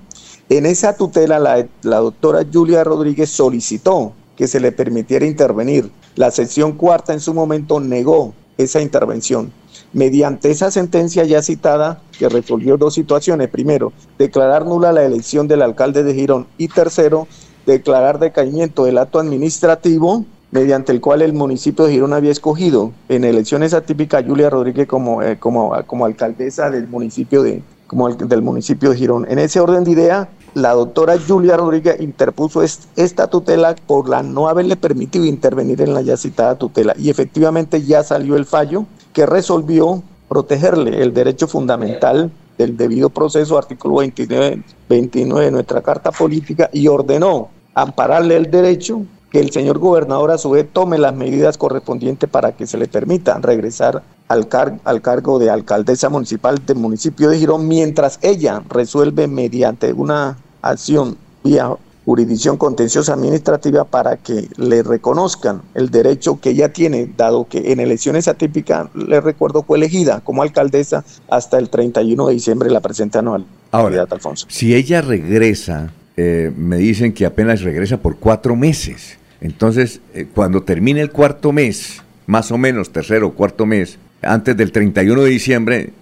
En esa tutela la, la doctora Julia Rodríguez solicitó que se le permitiera intervenir. La sección cuarta en su momento negó esa intervención. Mediante esa sentencia ya citada, que resolvió dos situaciones. Primero, declarar nula la elección del alcalde de Girón. Y tercero, declarar decaimiento del acto administrativo mediante el cual el municipio de Girón había escogido en elecciones atípicas a Julia Rodríguez como, eh, como, como alcaldesa del municipio de, como del municipio de Girón. En ese orden de idea, la doctora Julia Rodríguez interpuso esta tutela por la no haberle permitido intervenir en la ya citada tutela. Y efectivamente ya salió el fallo que resolvió protegerle el derecho fundamental del debido proceso, artículo 29, 29 de nuestra Carta Política, y ordenó ampararle el derecho que el señor gobernador a su vez tome las medidas correspondientes para que se le permita regresar al, al cargo de alcaldesa municipal del municipio de Girón mientras ella resuelve mediante una acción vía jurisdicción contenciosa administrativa para que le reconozcan el derecho que ella tiene, dado que en elecciones atípicas, le recuerdo, fue elegida como alcaldesa hasta el 31 de diciembre de la presente anual. Ahora, Alfonso. si ella regresa, eh, me dicen que apenas regresa por cuatro meses. Entonces, eh, cuando termine el cuarto mes, más o menos tercero o cuarto mes, antes del 31 de diciembre,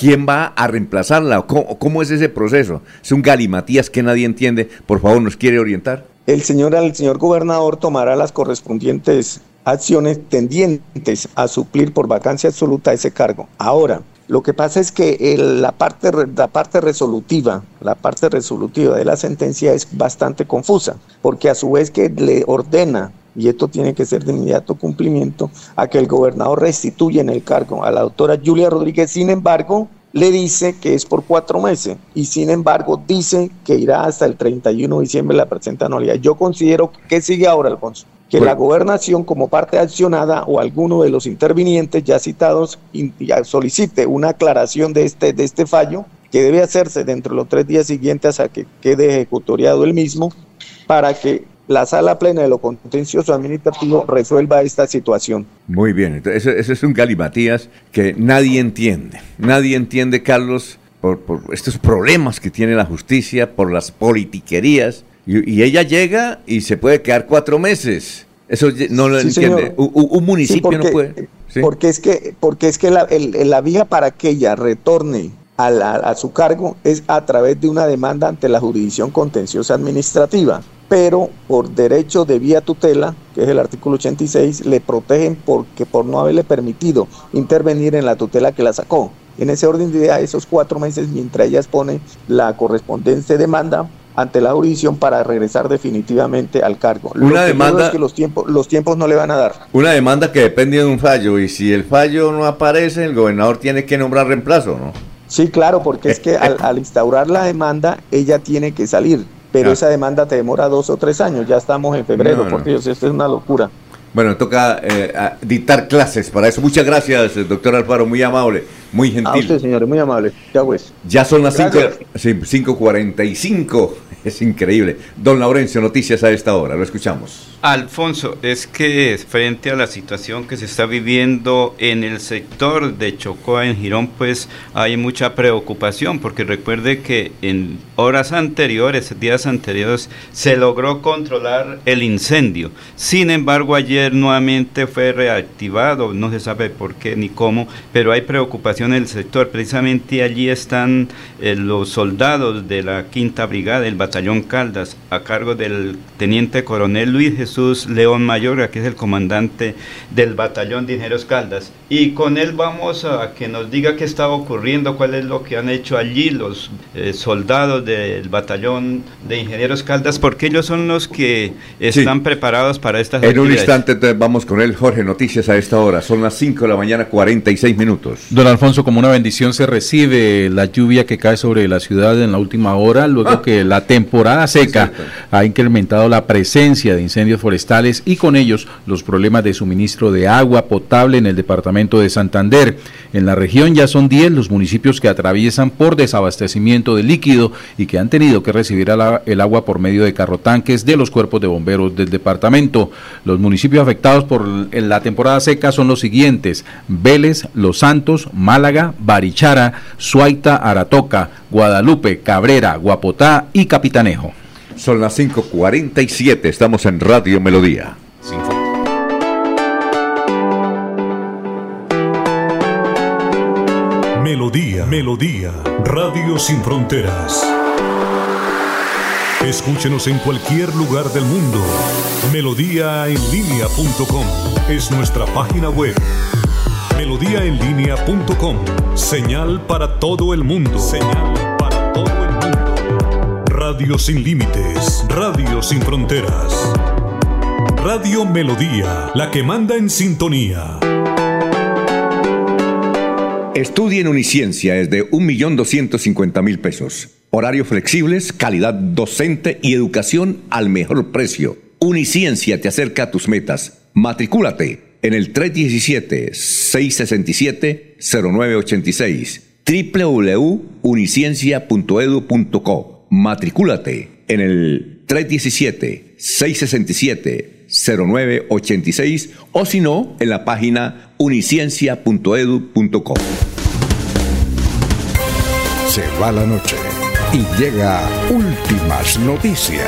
¿quién va a reemplazarla? ¿Cómo, ¿Cómo, es ese proceso? Es un galimatías que nadie entiende. Por favor, ¿nos quiere orientar? El señor, el señor gobernador tomará las correspondientes acciones tendientes a suplir por vacancia absoluta ese cargo. Ahora, lo que pasa es que la, parte, la parte resolutiva, la parte resolutiva de la sentencia es bastante confusa, porque a su vez que le ordena y esto tiene que ser de inmediato cumplimiento, a que el gobernador restituya en el cargo a la doctora Julia Rodríguez. Sin embargo, le dice que es por cuatro meses y sin embargo dice que irá hasta el 31 de diciembre la presente anualidad. Yo considero que sigue ahora, Alfonso que la gobernación como parte accionada o alguno de los intervinientes ya citados solicite una aclaración de este, de este fallo que debe hacerse dentro de los tres días siguientes a que quede ejecutoriado el mismo para que la sala plena de lo contencioso administrativo resuelva esta situación. Muy bien, ese, es un galimatías que nadie entiende. Nadie entiende, Carlos, por, por estos problemas que tiene la justicia, por las politiquerías y, ella llega y se puede quedar cuatro meses. Eso no lo entiende. Un, municipio no puede. Porque es que, porque es que la, la vía para que ella retorne a, a, su cargo es a través de una demanda ante la jurisdicción contenciosa administrativa. Pero por derecho de vía tutela, que es el artículo 86, le protegen porque por no haberle permitido intervenir en la tutela que la sacó. En ese orden de idea, esos cuatro meses, mientras ella expone la correspondiente demanda, ante la jurisdicción para regresar definitivamente al cargo. Una demanda que los tiempos los tiempos no le van a dar. Una demanda que depende de un fallo y si el fallo no aparece, el gobernador tiene que nombrar reemplazo, ¿no? Sí, claro, porque es *laughs* que al, instaurar la demanda ella tiene que salir, pero esa demanda te demora dos o tres años. Ya estamos en febrero, porque esto es una locura. Bueno, toca eh, dictar clases para eso. Muchas gracias, doctor Alfaro, muy amable, muy gentil. A usted, señores, muy amable. Ya pues. Ya son las 5.45, *laughs* es increíble. Don Laurencio, noticias a esta hora, lo escuchamos. Alfonso, es que frente a la situación que se está viviendo en el sector de Chocoa, en Girón, pues hay mucha preocupación, porque recuerde que en horas anteriores, días anteriores, se logró controlar el incendio. Sin embargo, ayer nuevamente fue reactivado, no se sabe por qué ni cómo, pero hay preocupación situación en el sector. Precisamente allí están eh, los soldados de la Quinta Brigada, del Batallón Caldas, a cargo del teniente coronel Luis Jesús León Mayorga, que es el comandante del Batallón de Ingenieros Caldas. Y con él vamos a que nos diga qué está ocurriendo, cuál es lo que han hecho allí los eh, soldados del Batallón de Ingenieros Caldas, porque ellos son los que están preparados para estas En un instante vamos con él, Jorge, noticias a esta hora. Son las 5 de la mañana, 46 minutos. Don Alfonso, como una bendición se recibe la lluvia que cae sobre la ciudad en la última hora, luego ah. que la temporada seca ha incrementado la presencia de incendios forestales y con ellos los problemas de suministro de agua potable en el departamento de Santander. En la región ya son 10 los municipios que atraviesan por desabastecimiento de líquido y que han tenido que recibir el agua por medio de carrotanques de los cuerpos de bomberos del departamento. Los municipios afectados por la temporada seca son los siguientes: Vélez, Los Santos, Málaga, Barichara, Suaita, Aratoca, Guadalupe, Cabrera, Guapotá y Capitanejo. Son las 5:47, estamos en Radio Melodía. Melodía, Melodía, Radio Sin Fronteras. Escúchenos en cualquier lugar del mundo. Melodíaenlínea.com es nuestra página web. Melodíaenlínea.com. Señal para todo el mundo. Señal para todo el mundo. Radio sin límites. Radio sin fronteras. Radio Melodía, la que manda en sintonía. Estudia en Uniciencia es de 1.250.000 pesos. Horario flexibles, calidad docente y educación al mejor precio. Uniciencia te acerca a tus metas. Matricúlate en el 317-667-0986 www.uniciencia.edu.co. Matricúlate en el 317-667-0986 o si no, en la página uniciencia.edu.co. Se va la noche y llega últimas noticias.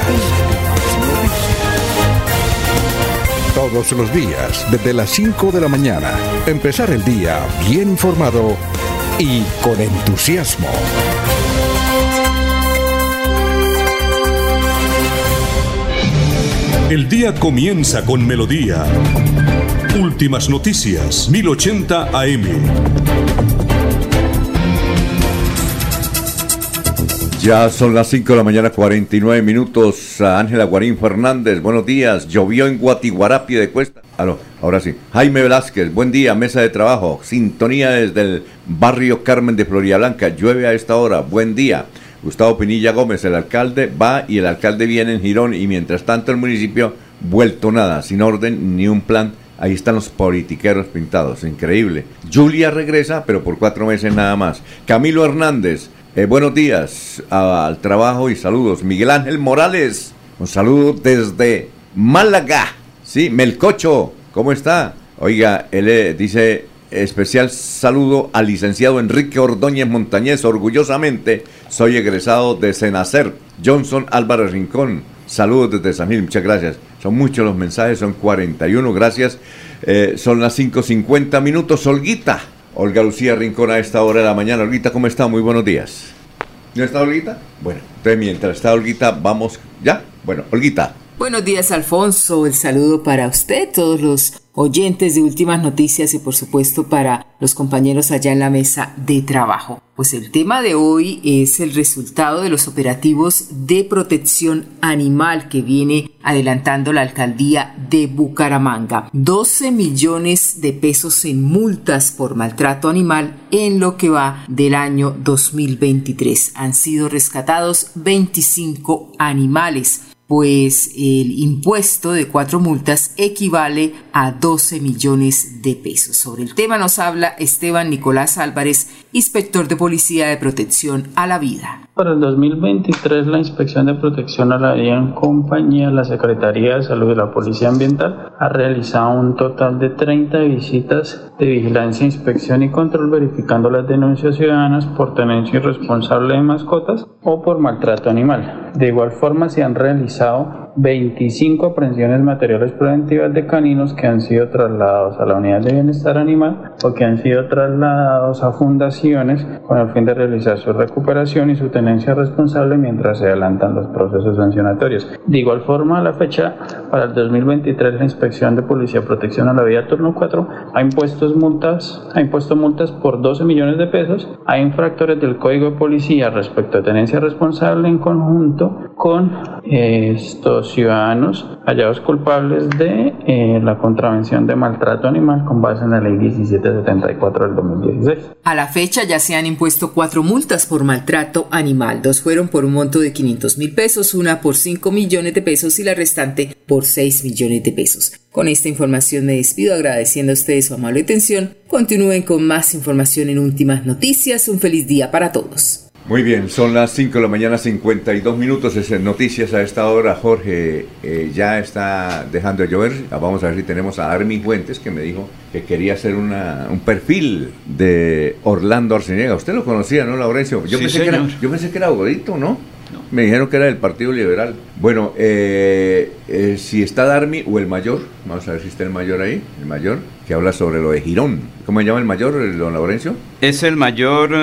Todos los días, desde las 5 de la mañana, empezar el día bien informado y con entusiasmo. El día comienza con melodía. Últimas noticias, 1080 AM. Ya son las 5 de la mañana, 49 minutos. Ángela Guarín Fernández, buenos días. Llovió en Guatiguarapi de Cuesta. Aló, ahora sí. Jaime Velázquez, buen día, mesa de trabajo. Sintonía desde el barrio Carmen de Floria Blanca. Llueve a esta hora, buen día. Gustavo Pinilla Gómez, el alcalde va y el alcalde viene en Girón y mientras tanto el municipio vuelto nada, sin orden ni un plan. Ahí están los politiqueros pintados, increíble. Julia regresa, pero por cuatro meses nada más. Camilo Hernández, eh, buenos días al trabajo y saludos. Miguel Ángel Morales, un saludo desde Málaga. Sí, Melcocho, ¿cómo está? Oiga, él eh, dice especial saludo al licenciado Enrique Ordóñez Montañez. Orgullosamente soy egresado de Senacer. Johnson Álvarez Rincón. Saludos desde San Gil, muchas gracias. Son muchos los mensajes, son 41, gracias. Eh, son las 5.50 minutos. Olguita, Olga Lucía Rincón a esta hora de la mañana. Olguita, ¿cómo está? Muy buenos días. ¿No está Olguita? Bueno, entonces mientras está Olguita, vamos. ¿Ya? Bueno, Olguita. Buenos días, Alfonso. El saludo para usted, todos los oyentes de Últimas Noticias y por supuesto para los compañeros allá en la mesa de trabajo. Pues el tema de hoy es el resultado de los operativos de protección animal que viene adelantando la alcaldía de Bucaramanga. 12 millones de pesos en multas por maltrato animal en lo que va del año 2023. Han sido rescatados 25 animales pues el impuesto de cuatro multas equivale a 12 millones de pesos. Sobre el tema nos habla Esteban Nicolás Álvarez, inspector de Policía de Protección a la Vida. Para el 2023, la Inspección de Protección a la Vida en compañía la Secretaría de Salud y la Policía Ambiental ha realizado un total de 30 visitas de vigilancia, inspección y control verificando las denuncias ciudadanas por tenencia irresponsable de mascotas o por maltrato animal. De igual forma, se han realizado 25 aprehensiones materiales preventivas de caninos que han sido trasladados a la unidad de bienestar animal o que han sido trasladados a fundaciones con el fin de realizar su recuperación y su tenencia responsable mientras se adelantan los procesos sancionatorios. De igual forma, a la fecha, para el 2023, la Inspección de Policía Protección a la Vida Turno 4 ha impuesto multas, ha impuesto multas por 12 millones de pesos a infractores del Código de Policía respecto a tenencia responsable en conjunto con estos ciudadanos hallados culpables de eh, la contravención de maltrato animal con base en la ley 1774 del 2016. A la fecha ya se han impuesto cuatro multas por maltrato animal. Dos fueron por un monto de 500 mil pesos, una por 5 millones de pesos y la restante por 6 millones de pesos. Con esta información me despido agradeciendo a ustedes su amable atención. Continúen con más información en últimas noticias. Un feliz día para todos. Muy bien, son las 5 de la mañana, 52 minutos. Es en noticias a esta hora. Jorge eh, ya está dejando de llover. Ah, vamos a ver si tenemos a Armin Fuentes que me dijo que quería hacer una, un perfil de Orlando Arciniega. Usted lo conocía, ¿no, Laurencio? Yo, pensé, que era, yo pensé que era abuelito, ¿no? Me dijeron que era del Partido Liberal. Bueno, eh, eh, si está Darmi o el mayor, vamos a ver si está el mayor ahí, el mayor, que habla sobre lo de Girón. ¿Cómo se llama el mayor, don Laurencio? Es el mayor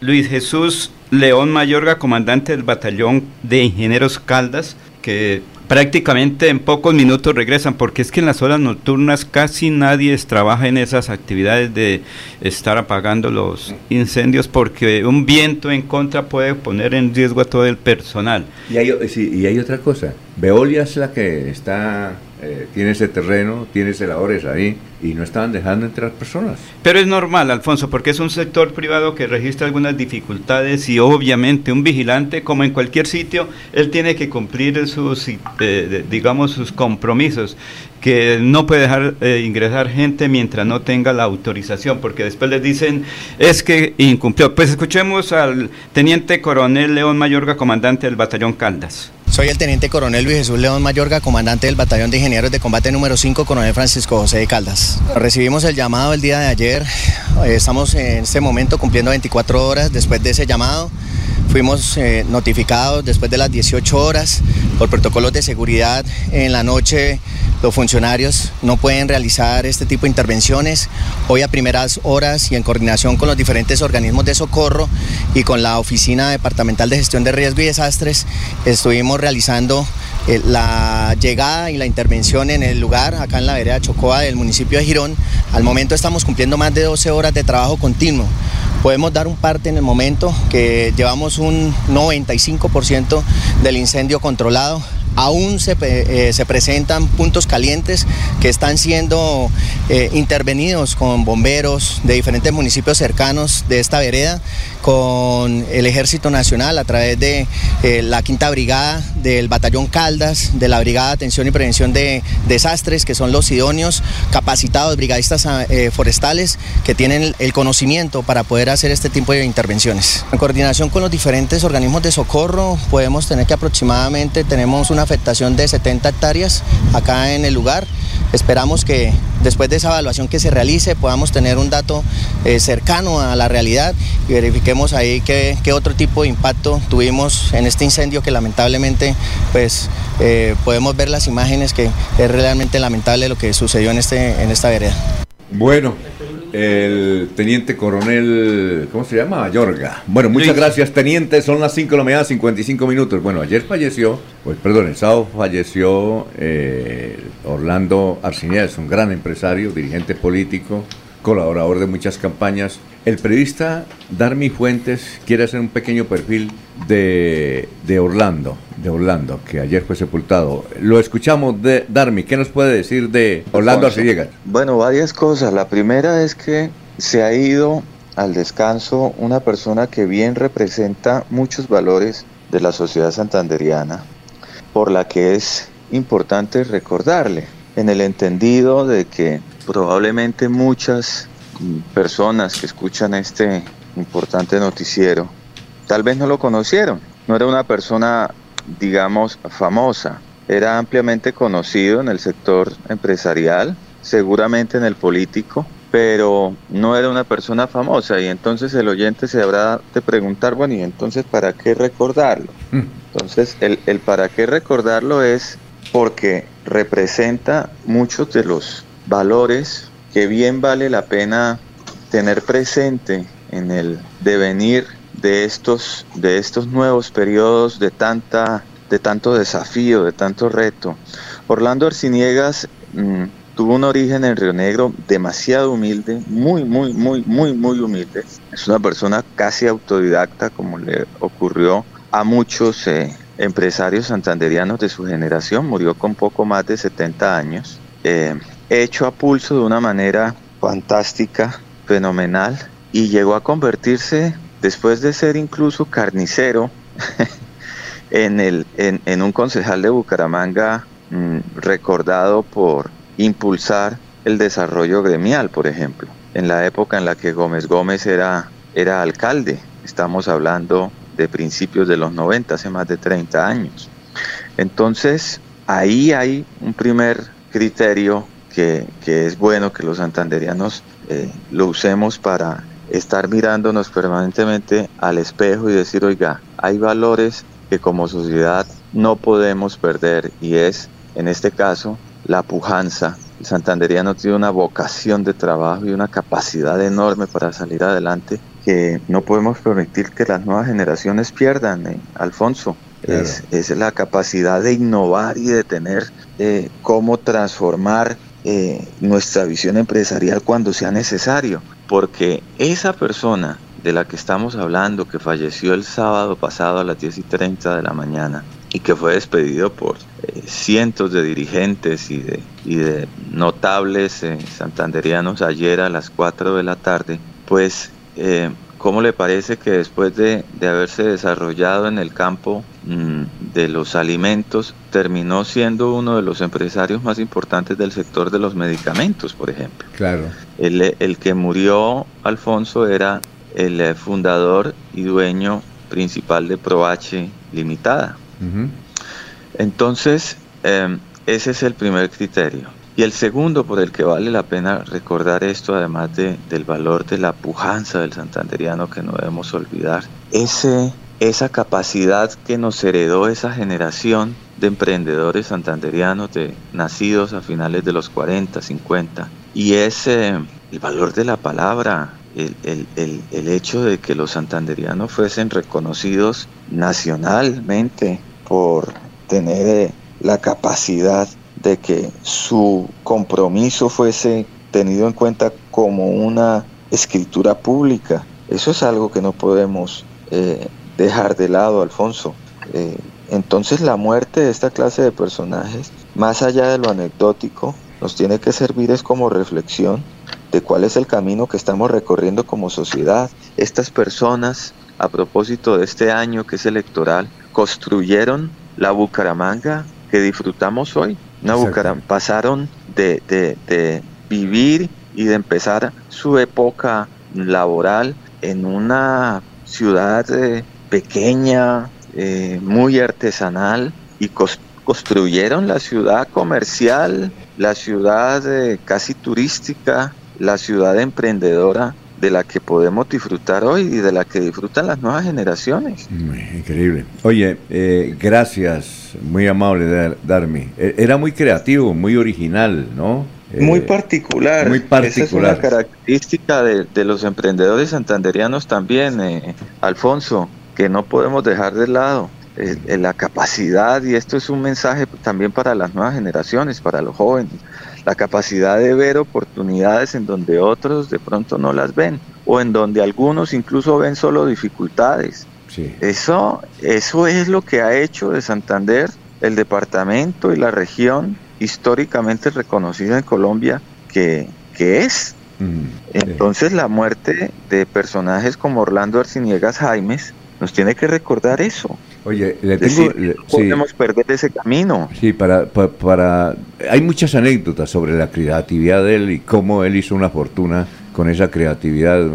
Luis Jesús León Mayorga, comandante del batallón de ingenieros Caldas, que prácticamente en pocos minutos regresan, porque es que en las horas nocturnas casi nadie trabaja en esas actividades de estar apagando los incendios, porque un viento en contra puede poner en riesgo a todo el personal. Y hay, y hay otra cosa, Veolia es la que está eh, tiene ese terreno, tiene celadores ahí y no estaban dejando entrar personas. Pero es normal, Alfonso, porque es un sector privado que registra algunas dificultades y obviamente un vigilante, como en cualquier sitio, él tiene que cumplir sus, eh, digamos, sus compromisos que no puede dejar eh, ingresar gente mientras no tenga la autorización, porque después les dicen es que incumplió. Pues escuchemos al teniente coronel León Mayorga, comandante del batallón Caldas. Soy el teniente coronel Luis Jesús León Mayorga, comandante del batallón de ingenieros de combate número 5, coronel Francisco José de Caldas. Recibimos el llamado el día de ayer, eh, estamos en este momento cumpliendo 24 horas después de ese llamado. Fuimos eh, notificados después de las 18 horas por protocolos de seguridad en la noche los funcionarios no pueden realizar este tipo de intervenciones. Hoy a primeras horas y en coordinación con los diferentes organismos de socorro y con la Oficina Departamental de Gestión de Riesgo y Desastres, estuvimos realizando eh, la llegada y la intervención en el lugar, acá en la vereda Chocoa del municipio de Girón. Al momento estamos cumpliendo más de 12 horas de trabajo continuo. Podemos dar un parte en el momento que llevamos un 95% del incendio controlado aún eh, se, presentan puntos calientes que están siendo eh, intervenidos con bomberos de diferentes municipios cercanos de esta vereda, con el Ejército Nacional a través de eh, la Quinta Brigada, del Batallón Caldas, de la Brigada de Atención y Prevención de Desastres, que son los idóneos, capacitados brigadistas forestales que tienen el conocimiento para poder hacer este tipo de intervenciones. En coordinación con los diferentes organismos de socorro, podemos tener que aproximadamente tenemos una afectación de 70 hectáreas acá en el lugar. Esperamos que después de esa evaluación que se realice podamos tener un dato eh, cercano a la realidad y verifiquemos ahí qué, otro tipo de impacto tuvimos en este incendio que lamentablemente pues eh, podemos ver las imágenes que es realmente lamentable lo que sucedió en, este, en esta vereda. Bueno, el teniente coronel, ¿cómo se llama? Yorga. Bueno, muchas gracias, teniente. Son las 5 de la mañana, 55 minutos. Bueno, ayer falleció, pues perdón, el sábado falleció eh, Orlando Arcinea, es un gran empresario, dirigente político, colaborador de muchas campañas. El periodista Darmi Fuentes quiere hacer un pequeño perfil de, de Orlando, de Orlando, que ayer fue sepultado. Lo escuchamos de Darmi. ¿Qué nos puede decir de Orlando Arcillegas? Bueno, varias cosas. La primera es que se ha ido al descanso una persona que bien representa muchos valores de la sociedad santanderiana, por la que es importante recordarle, en el entendido de que probablemente muchas personas que escuchan este importante noticiero tal vez no lo conocieron. No era una persona, digamos, famosa. Era ampliamente conocido en el sector empresarial, seguramente en el político, pero no era una persona famosa y entonces el oyente se habrá de preguntar, bueno, ¿y entonces para qué recordarlo? Mm. Entonces el, el para qué recordarlo es porque representa muchos de los valores que bien vale la pena tener presente en el devenir de estos, de estos nuevos periodos de, tanta, de tanto desafío, de tanto reto. Orlando Arciniegas mm, tuvo un origen en Río Negro demasiado humilde, muy, muy, muy, muy, muy humilde. Es una persona casi autodidacta, como le ocurrió a muchos eh, empresarios santanderianos de su generación. Murió con poco más de 70 años. Eh, hecho a pulso de una manera fantástica, fenomenal, y llegó a convertirse, después de ser incluso carnicero, *laughs* en, el, en, un concejal de Bucaramanga mm, recordado por impulsar el desarrollo gremial, por ejemplo, en la época en la que Gómez Gómez era, era alcalde. Estamos hablando de principios de los 90, hace más de 30 años. Entonces, ahí hay un primer criterio que, es bueno que los santanderianos eh, lo usemos para estar mirándonos permanentemente al espejo y decir, oiga, hay valores que como sociedad no podemos perder y es, en este caso, la pujanza. El santanderiano tiene una vocación de trabajo y una capacidad enorme para salir adelante que no podemos permitir que las nuevas generaciones pierdan, eh, Alfonso. Es, es, la capacidad de innovar y de tener eh, cómo transformar eh, nuestra visión empresarial cuando sea necesario, porque esa persona de la que estamos hablando, que falleció el sábado pasado a las 10 y 30 de la mañana y que fue despedido por eh, cientos de dirigentes y de, notables eh, santanderianos ayer a las 4 de la tarde, pues ¿Cómo le parece que después de, haberse desarrollado en el campo mm, de los alimentos, terminó siendo uno de los empresarios más importantes del sector de los medicamentos, por ejemplo? Claro. El, que murió, Alfonso, era el eh, fundador y dueño principal de ProH Limitada. Entonces, em, ese es el primer criterio. Y el segundo por el que vale la pena recordar esto, además de, del valor de la pujanza del santanderiano que no debemos olvidar, ese, esa capacidad que nos heredó esa generación de emprendedores santanderianos de, nacidos a finales de los 40, 50, y ese, el valor de la palabra, el, el, el, el, hecho de que los santanderianos fuesen reconocidos nacionalmente por tener eh, la capacidad de que su compromiso fuese tenido en cuenta como una escritura pública. Eso es algo que no podemos eh, dejar de lado, Alfonso. Eh, entonces la muerte de esta clase de personajes, más allá de lo anecdótico, nos tiene que servir es como reflexión de cuál es el camino que estamos recorriendo como sociedad. Estas personas, a propósito de este año que es electoral, construyeron la Bucaramanga que disfrutamos hoy. Una pasaron de, de, vivir y de empezar su época laboral en una ciudad eh, pequeña, eh, muy artesanal y construyeron la ciudad comercial, la ciudad eh, casi turística, la ciudad emprendedora de la que podemos disfrutar hoy y de la que disfrutan las nuevas generaciones. Increíble. Oye, eh, gracias, muy amable Darmi. E, era muy creativo, muy original, ¿no? muy eh, particular. Muy particular. Esa es una característica de, los emprendedores santanderianos también, eh, Alfonso, que no podemos dejar de lado. la capacidad, y esto es un mensaje también para las nuevas generaciones, para los jóvenes, la capacidad de ver oportunidades en donde otros de pronto no las ven o en donde algunos incluso ven solo dificultades. Eso, eso es lo que ha hecho de Santander el departamento y la región históricamente reconocida en Colombia que, que es. Entonces la muerte de personajes como Orlando Arciniegas Jaimes nos tiene que recordar eso. Oye, le tengo, podemos perder ese camino. Sí, para, para, hay muchas anécdotas sobre la creatividad de él y cómo él hizo una fortuna con esa creatividad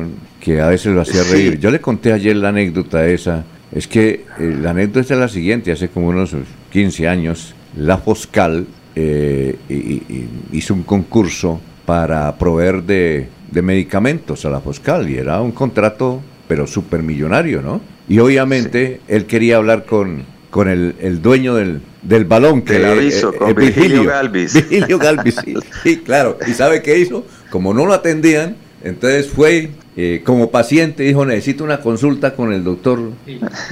que a veces lo hacía reír. Yo le conté ayer la anécdota esa. Es que eh, la anécdota es la siguiente, hace como unos 15 años, la Foscal eh, hizo un concurso para proveer de de medicamentos a la Foscal y era un contrato, pero supermillonario, ¿no? Y obviamente él quería hablar con, con el, el dueño del, del balón, que el aviso, con Virgilio, *laughs* Galvis. Virgilio Galvis, sí, claro. ¿Y sabe qué hizo? Como no lo atendían, entonces fue eh, como paciente, dijo, necesito una consulta con el doctor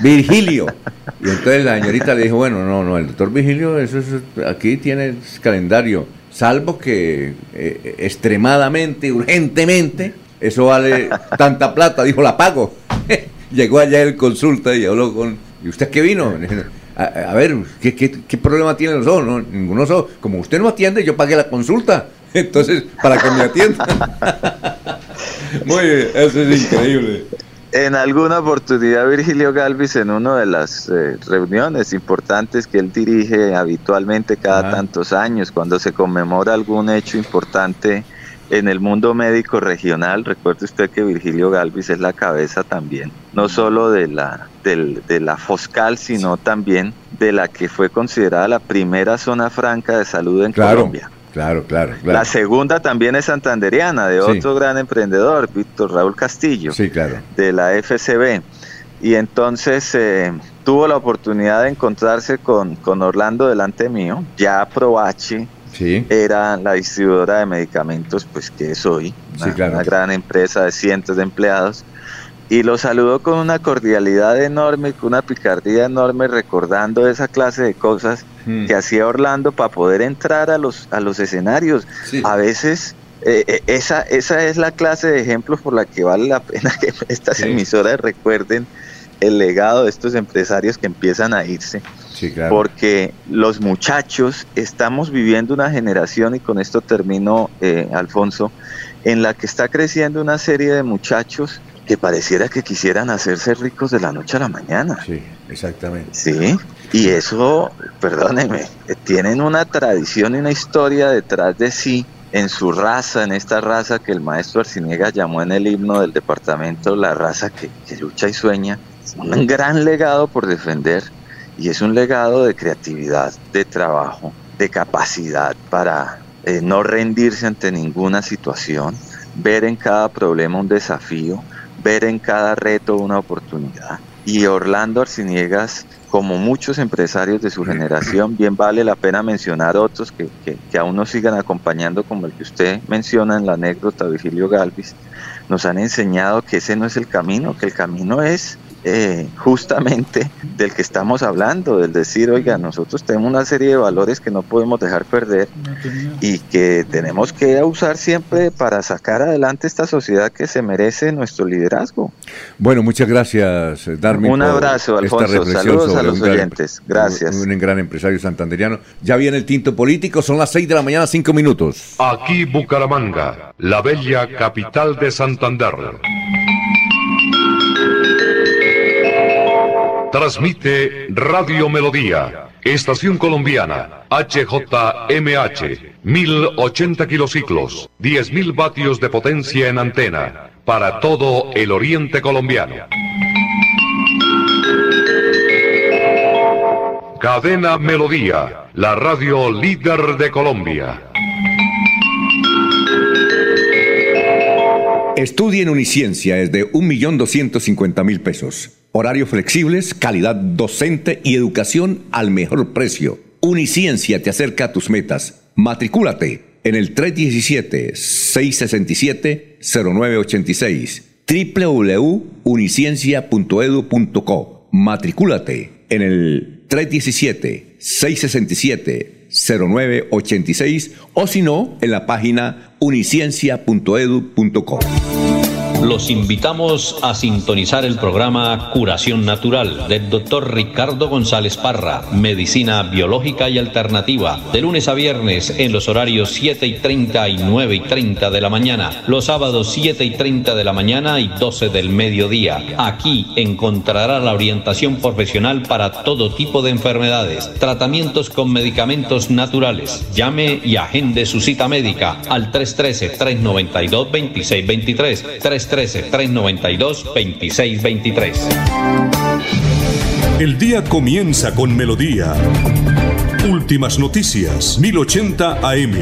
Virgilio. *laughs* Y entonces la señorita le dijo, bueno, no, no, el doctor Virgilio, eso es, aquí tiene calendario, salvo que eh, extremadamente, urgentemente, eso vale tanta plata, dijo, la pago. *laughs* Llegó allá el consulta y habló con, ¿y usted qué vino? *laughs* A, ver, ¿qué, ¿qué, problema tiene los ojos? No, ninguno ojos. Como usted no atiende, yo pagué la consulta. *laughs* Entonces, para que me atienda. *laughs* Muy bien, eso es increíble. En alguna oportunidad Virgilio Galvis en una de las eh, reuniones importantes que él dirige habitualmente cada tantos años, cuando se conmemora algún hecho importante en el mundo médico regional, recuerde usted que Virgilio Galvis es la cabeza también, no solo de la, de la Foscal, sino también de la que fue considerada la primera zona franca de salud en Colombia. Claro, claro, La segunda también es santanderiana, de otro gran emprendedor, Víctor Raúl Castillo, sí, claro. de la FCB. Y entonces eh, tuvo la oportunidad de encontrarse con, con Orlando delante mío, ya Proachi, sí. era la distribuidora de medicamentos, pues que es hoy, una gran empresa de cientos de empleados y lo saludó con una cordialidad enorme, con una picardía enorme, recordando esa clase de cosas hmm. que hacía Orlando para poder entrar a los, a los escenarios. A veces eh, eh, esa, esa es la clase de ejemplos por la que vale la pena que *laughs* estas emisoras recuerden el legado de estos empresarios que empiezan a irse. Porque los muchachos estamos viviendo una generación, y con esto termino, eh, Alfonso, en la que está creciendo una serie de muchachos que pareciera que quisieran hacerse ricos de la noche a la mañana. Sí, exactamente. Sí, y eso, perdónenme, tienen una tradición y una historia detrás de sí en su raza, en esta raza que el maestro Arciniega llamó en el himno del departamento la raza que, lucha y sueña, un gran legado por defender y es un legado de creatividad, de trabajo, de capacidad para eh, no rendirse ante ninguna situación, ver en cada problema un desafío, ver en cada reto una oportunidad. Y Orlando Arciniegas, como muchos empresarios de su generación, bien vale la pena mencionar otros que, que, aún nos sigan acompañando, como el que usted menciona en la anécdota, Virgilio Galvis, nos han enseñado que ese no es el camino, que el camino es eh, justamente del que estamos hablando, del decir, oiga, nosotros tenemos una serie de valores que no podemos dejar perder y que tenemos que usar siempre para sacar adelante esta sociedad que se merece nuestro liderazgo. Bueno, muchas gracias, Darwin. Un abrazo, Alfonso. Saludos a los oyentes. gracias. Un, un, gran empresario santanderiano. Ya viene el tinto político, son las 6 de la mañana, 5 minutos. Aquí Bucaramanga, la bella capital de Santander. Transmite Radio Melodía, Estación Colombiana, HJMH, 1080 kilociclos, 10.000 vatios de potencia en antena, para todo el oriente colombiano. Cadena Melodía, la radio líder de Colombia. Estudia en Uniciencia es de 1.250.000 pesos. Horario flexibles, calidad docente y educación al mejor precio. Uniciencia te acerca a tus metas. Matricúlate en el 317-667-0986 www.uniciencia.edu.co. Matricúlate en el 317-667-0986 o si no, en la página uniciencia.edu.co. Los invitamos a sintonizar el programa Curación Natural del doctor Ricardo González Parra, Medicina Biológica y Alternativa, de lunes a viernes en los horarios 7 y 30 y 9 y 30 de la mañana, los sábados 7 y 30 de la mañana y 12 del mediodía. Aquí encontrará la orientación profesional para todo tipo de enfermedades, tratamientos con medicamentos naturales. Llame y agende su cita médica al 313-392-2623. 313-392-2623. El día comienza con melodía. Últimas noticias, 1080 AM.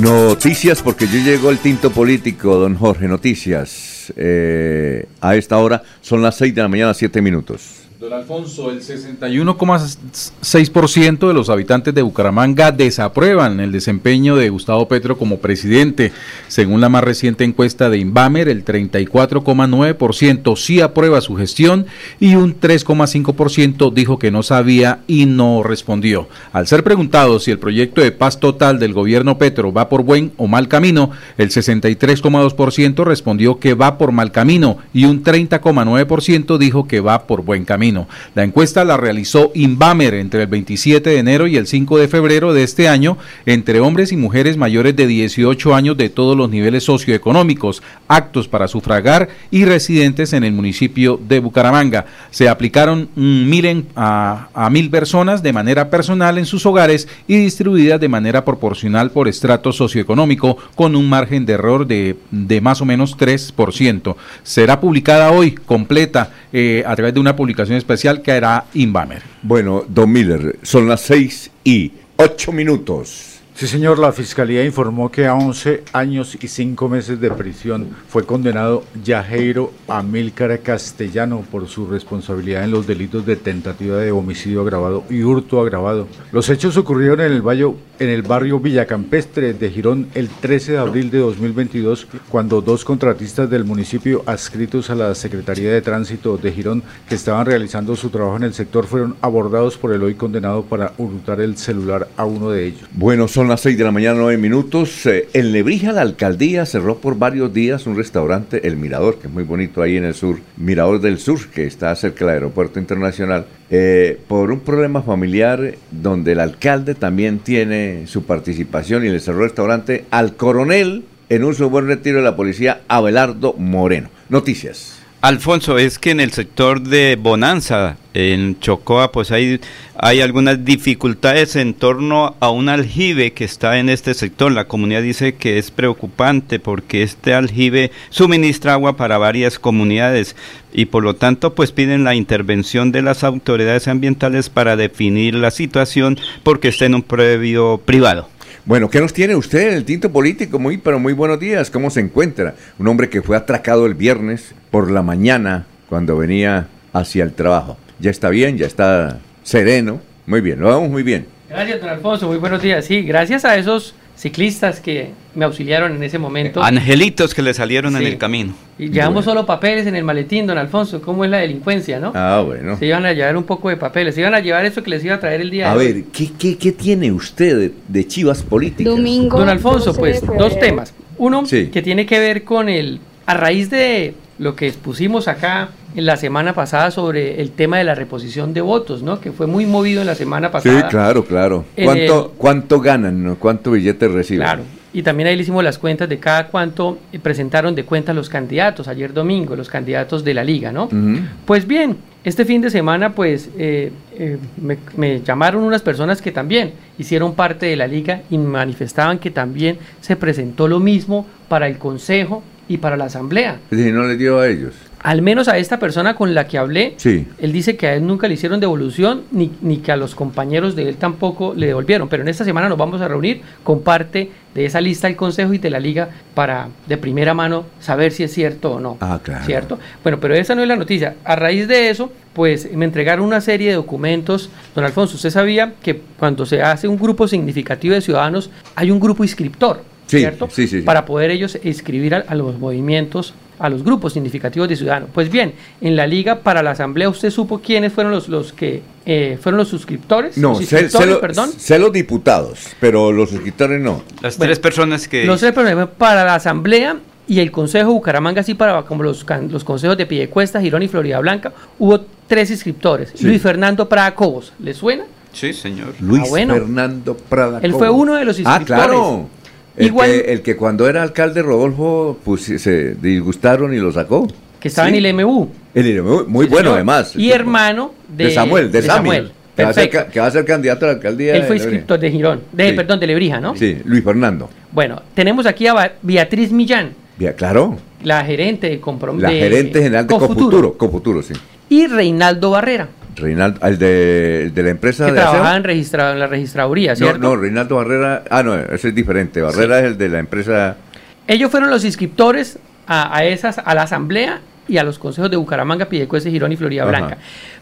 Noticias, porque yo llegó el tinto político, don Jorge. Noticias. Eh, a esta hora son las 6 de la mañana, 7 minutos. Don Alfonso, el 61,6% de los habitantes de Bucaramanga desaprueban el desempeño de Gustavo Petro como presidente. Según la más reciente encuesta de Inbamer, el 34,9% sí aprueba su gestión y un 3,5% dijo que no sabía y no respondió. Al ser preguntado si el proyecto de paz total del gobierno Petro va por buen o mal camino, el 63,2% respondió que va por mal camino y un 30,9% dijo que va por buen camino. La encuesta la realizó Inbamer entre el 27 de enero y el 5 de febrero de este año entre hombres y mujeres mayores de 18 años de todos los niveles socioeconómicos, actos para sufragar y residentes en el municipio de Bucaramanga. Se aplicaron mil a, a mil personas de manera personal en sus hogares y distribuidas de manera proporcional por estrato socioeconómico con un margen de error de, de más o menos 3%. Será publicada hoy completa eh, a través de una publicación especial que hará Inbamer. Bueno, Don Miller, son las seis y ocho minutos. Sí, señor, la Fiscalía informó que a 11 años y 5 meses de prisión fue condenado Yajeiro Amílcar Castellano por su responsabilidad en los delitos de tentativa de homicidio agravado y hurto agravado. Los hechos ocurrieron en el, barrio, en el barrio Villacampestre de Girón el 13 de abril de 2022, cuando dos contratistas del municipio adscritos a la Secretaría de Tránsito de Girón, que estaban realizando su trabajo en el sector, fueron abordados por el hoy condenado para hurtar el celular a uno de ellos. Bueno, las 6 de la mañana, 9 minutos. Eh, en Lebrija, la alcaldía cerró por varios días un restaurante, El Mirador, que es muy bonito ahí en el sur, Mirador del Sur, que está cerca del aeropuerto internacional, eh, por un problema familiar donde el alcalde también tiene su participación y le cerró el restaurante al coronel en un buen retiro de la policía, Abelardo Moreno. Noticias. Alfonso, es que en el sector de Bonanza, en Chocoa, pues hay, hay algunas dificultades en torno a un aljibe que está en este sector. La comunidad dice que es preocupante porque este aljibe suministra agua para varias comunidades y por lo tanto pues piden la intervención de las autoridades ambientales para definir la situación porque está en un previo privado. Bueno, ¿qué nos tiene usted en el tinto político? Muy, pero muy buenos días. ¿Cómo se encuentra? Un hombre que fue atracado el viernes por la mañana cuando venía hacia el trabajo. Ya está bien, ya está sereno. Muy bien, lo vamos muy bien. Gracias, don Alfonso. Muy buenos días. Sí, gracias a esos ciclistas que me auxiliaron en ese momento. Angelitos que le salieron en el camino. Y llevamos solo papeles en el maletín, don Alfonso. ¿Cómo es la delincuencia, no? Ah, bueno. Se iban a llevar un poco de papeles. Se iban a llevar eso que les iba a traer el día A ver, ¿qué, qué, qué tiene usted de, chivas políticas? Domingo. Don Alfonso, pues dos temas. Uno que tiene que ver con el. A raíz de lo que expusimos acá en la semana pasada sobre el tema de la reposición de votos, ¿no? Que fue muy movido en la semana pasada. Sí, claro, claro. ¿Cuánto, ¿cuánto ganan? ¿Cuánto billete reciben? Claro. Y también ahí le hicimos las cuentas de cada cuánto presentaron de cuenta los candidatos ayer domingo, los candidatos de la liga, ¿no? Pues bien, este fin de semana pues eh, eh, me, me, llamaron unas personas que también hicieron parte de la liga y manifestaban que también se presentó lo mismo para el consejo y para la asamblea. ¿Y no le dio a ellos? Al menos a esta persona con la que hablé, sí. él dice que a él nunca le hicieron devolución, ni, ni que a los compañeros de él tampoco le devolvieron. Pero en esta semana nos vamos a reunir con parte de esa lista del Consejo y de la Liga para de primera mano saber si es cierto o no. Ah, claro. ¿Cierto? Bueno, pero esa no es la noticia. A raíz de eso, pues me entregaron una serie de documentos. Don Alfonso, usted sabía que cuando se hace un grupo significativo de ciudadanos, hay un grupo inscriptor. ¿Cierto? Sí, sí, Para poder ellos inscribir a, a, los movimientos, a los grupos significativos de ciudadanos. Pues bien, en la liga para la asamblea, ¿usted supo quiénes fueron los, los que eh, fueron los suscriptores? No, los sé, sé, lo, sé, los diputados, pero los suscriptores no. Las bueno, tres personas que... Los tres personas para la asamblea y el Consejo Bucaramanga, así para como los, los consejos de Piedecuesta, Girón y Florida Blanca, hubo tres inscriptores. Sí. Luis Fernando Prada Cobos, ¿le suena? Sí, señor. Luis ah, bueno. Fernando Prada Él fue uno de los inscriptores. Ah, claro. El, Igual, que, el que cuando era alcalde Rodolfo pues se disgustaron y lo sacó. Que estaba sí. en el MU. El IMU, muy sí, bueno señor. además. Y hermano de, de Samuel, de, de Samuel. Que va, a ser, que va, a ser, candidato a la alcaldía. Él fue inscriptor de Girón, de, sí. perdón, de Lebrija, ¿no? Sí, Luis Fernando. Bueno, tenemos aquí a Beatriz Millán. Claro. La gerente de compromiso. La gerente general de Confuturo. Confuturo, sí. Y Reinaldo Barrera. Reinaldo, el de, de la empresa que de trabajaba en, registra, en la registraduría, ¿cierto? No, no, Reinaldo Barrera, ah, no, ese es diferente. Barrera es el de la empresa. Ellos fueron los inscriptores a, a, esas, a la asamblea y a los consejos de Bucaramanga, Piedecuesta, Girón y Florida Blanca.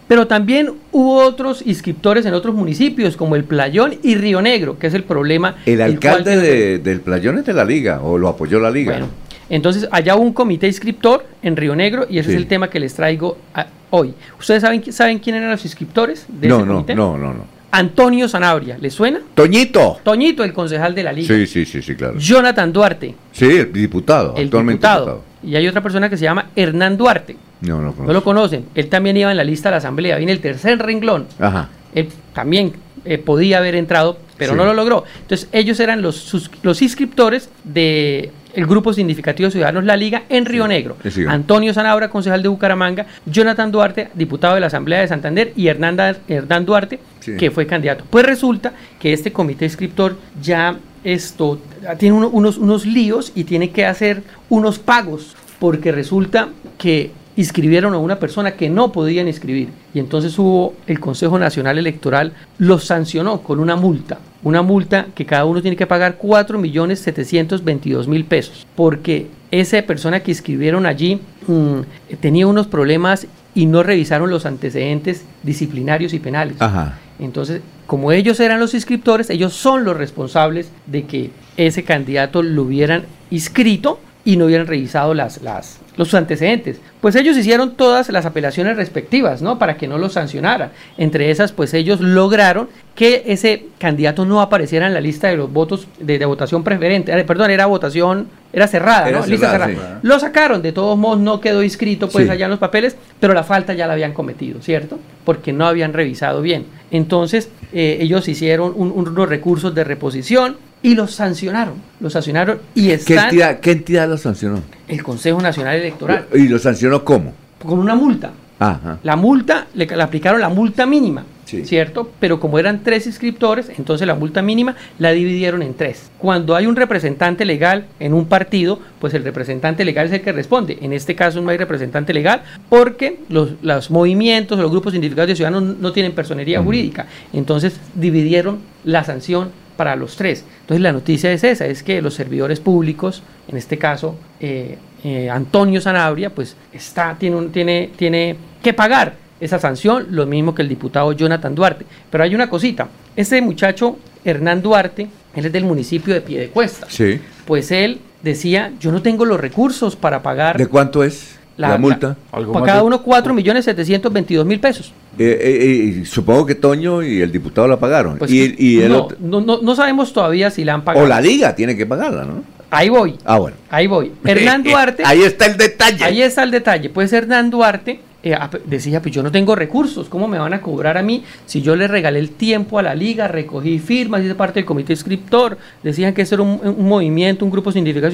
Pero también hubo otros inscriptores en otros municipios, como el Playón y Río Negro, que es el problema. El alcalde de, del Playón es de la liga, o lo apoyó la liga. Bueno, entonces allá hubo un comité inscriptor en Río Negro y ese sí. es el tema que les traigo a, hoy. ¿Ustedes saben, saben quién eran los inscriptores de no, ese no, comité? No, no, no. Antonio Zanabria, ¿le suena? Toñito. Toñito, el concejal de la liga. Sí, sí, sí, sí, claro. Jonathan Duarte. Sí, el diputado, el actualmente diputado. diputado. Y hay otra persona que se llama Hernán Duarte. No, no, no lo conocen. Él también iba en la lista de la asamblea, viene el tercer renglón. Ajá. Él también eh, podía haber entrado, pero sí. no lo logró. Entonces ellos eran los, sus, los inscriptores de el Grupo Significativo de Ciudadanos La Liga en Río Negro. Sí, Antonio Zanabra, concejal de Bucaramanga, Jonathan Duarte, diputado de la Asamblea de Santander, y Hernán, Hernán Duarte, sí. que fue candidato. Pues resulta que este comité inscriptor ya esto tiene uno, unos, unos líos y tiene que hacer unos pagos, porque resulta que inscribieron a una persona que no podían inscribir. Y entonces hubo el Consejo Nacional Electoral, los sancionó con una multa. Una multa que cada uno tiene que pagar 4.722.000 pesos. Porque esa persona que inscribieron allí mmm, tenía unos problemas y no revisaron los antecedentes disciplinarios y penales. Ajá. Entonces, como ellos eran los inscriptores, ellos son los responsables de que ese candidato lo hubieran inscrito y no hubieran revisado las, las, los antecedentes. Pues ellos hicieron todas las apelaciones respectivas, ¿no? Para que no los sancionara. Entre esas, pues ellos lograron que ese candidato no apareciera en la lista de los votos de, de votación preferente. Eh, perdón, era votación, era cerrada, Era ¿no? cerrada, lista cerrada. sí. Lo sacaron, de todos modos no quedó inscrito pues Sí. allá en los papeles, pero la falta ya la habían cometido, ¿cierto? Porque no habían revisado bien. Entonces, eh, ellos hicieron un- unos recursos de reposición y los sancionaron. Los sancionaron y ¿Qué están entidad, ¿Qué entidad lo sancionó? el Consejo Nacional Electoral ¿Y lo sancionó cómo? con una multa. Ajá. La multa, le, le aplicaron la multa mínima, Sí. ¿cierto? Pero como eran tres inscriptores, entonces la multa mínima la dividieron en tres. Cuando hay un representante legal en un partido, pues el representante legal es el que responde. En este caso no hay representante legal porque los, los movimientos, los grupos identificados de ciudadanos no tienen personería jurídica. Entonces dividieron la sanción para los tres. Entonces la noticia es esa, es que los servidores públicos, en este caso eh, eh, Antonio Sanabria, pues está, tiene, un- tiene, tiene que pagar esa sanción, lo mismo que el diputado Jonathan Duarte. Pero hay una cosita, este muchacho Hernán Duarte, él es del municipio de Piedecuesta, Sí. pues él decía, yo no tengo los recursos para pagar ¿De cuánto es la, multa? para cada uno 4 millones 722 mil pesos. Eh, eh, eh, supongo que Toño y el diputado la pagaron. Pues y, y el no, otro- no, no- no sabemos todavía si la han pagado. o la liga tiene que pagarla, ¿no? Ahí voy. Ah, bueno. Ahí voy. *laughs* Hernán Duarte. Ahí está el detalle. Ahí está el detalle. Pues Hernán Duarte eh, decía, pues yo no tengo recursos, ¿cómo me van a cobrar a mí si yo le regalé el tiempo a la liga, recogí firmas, hice parte del comité inscriptor, decían que eso era un, movimiento, un grupo científico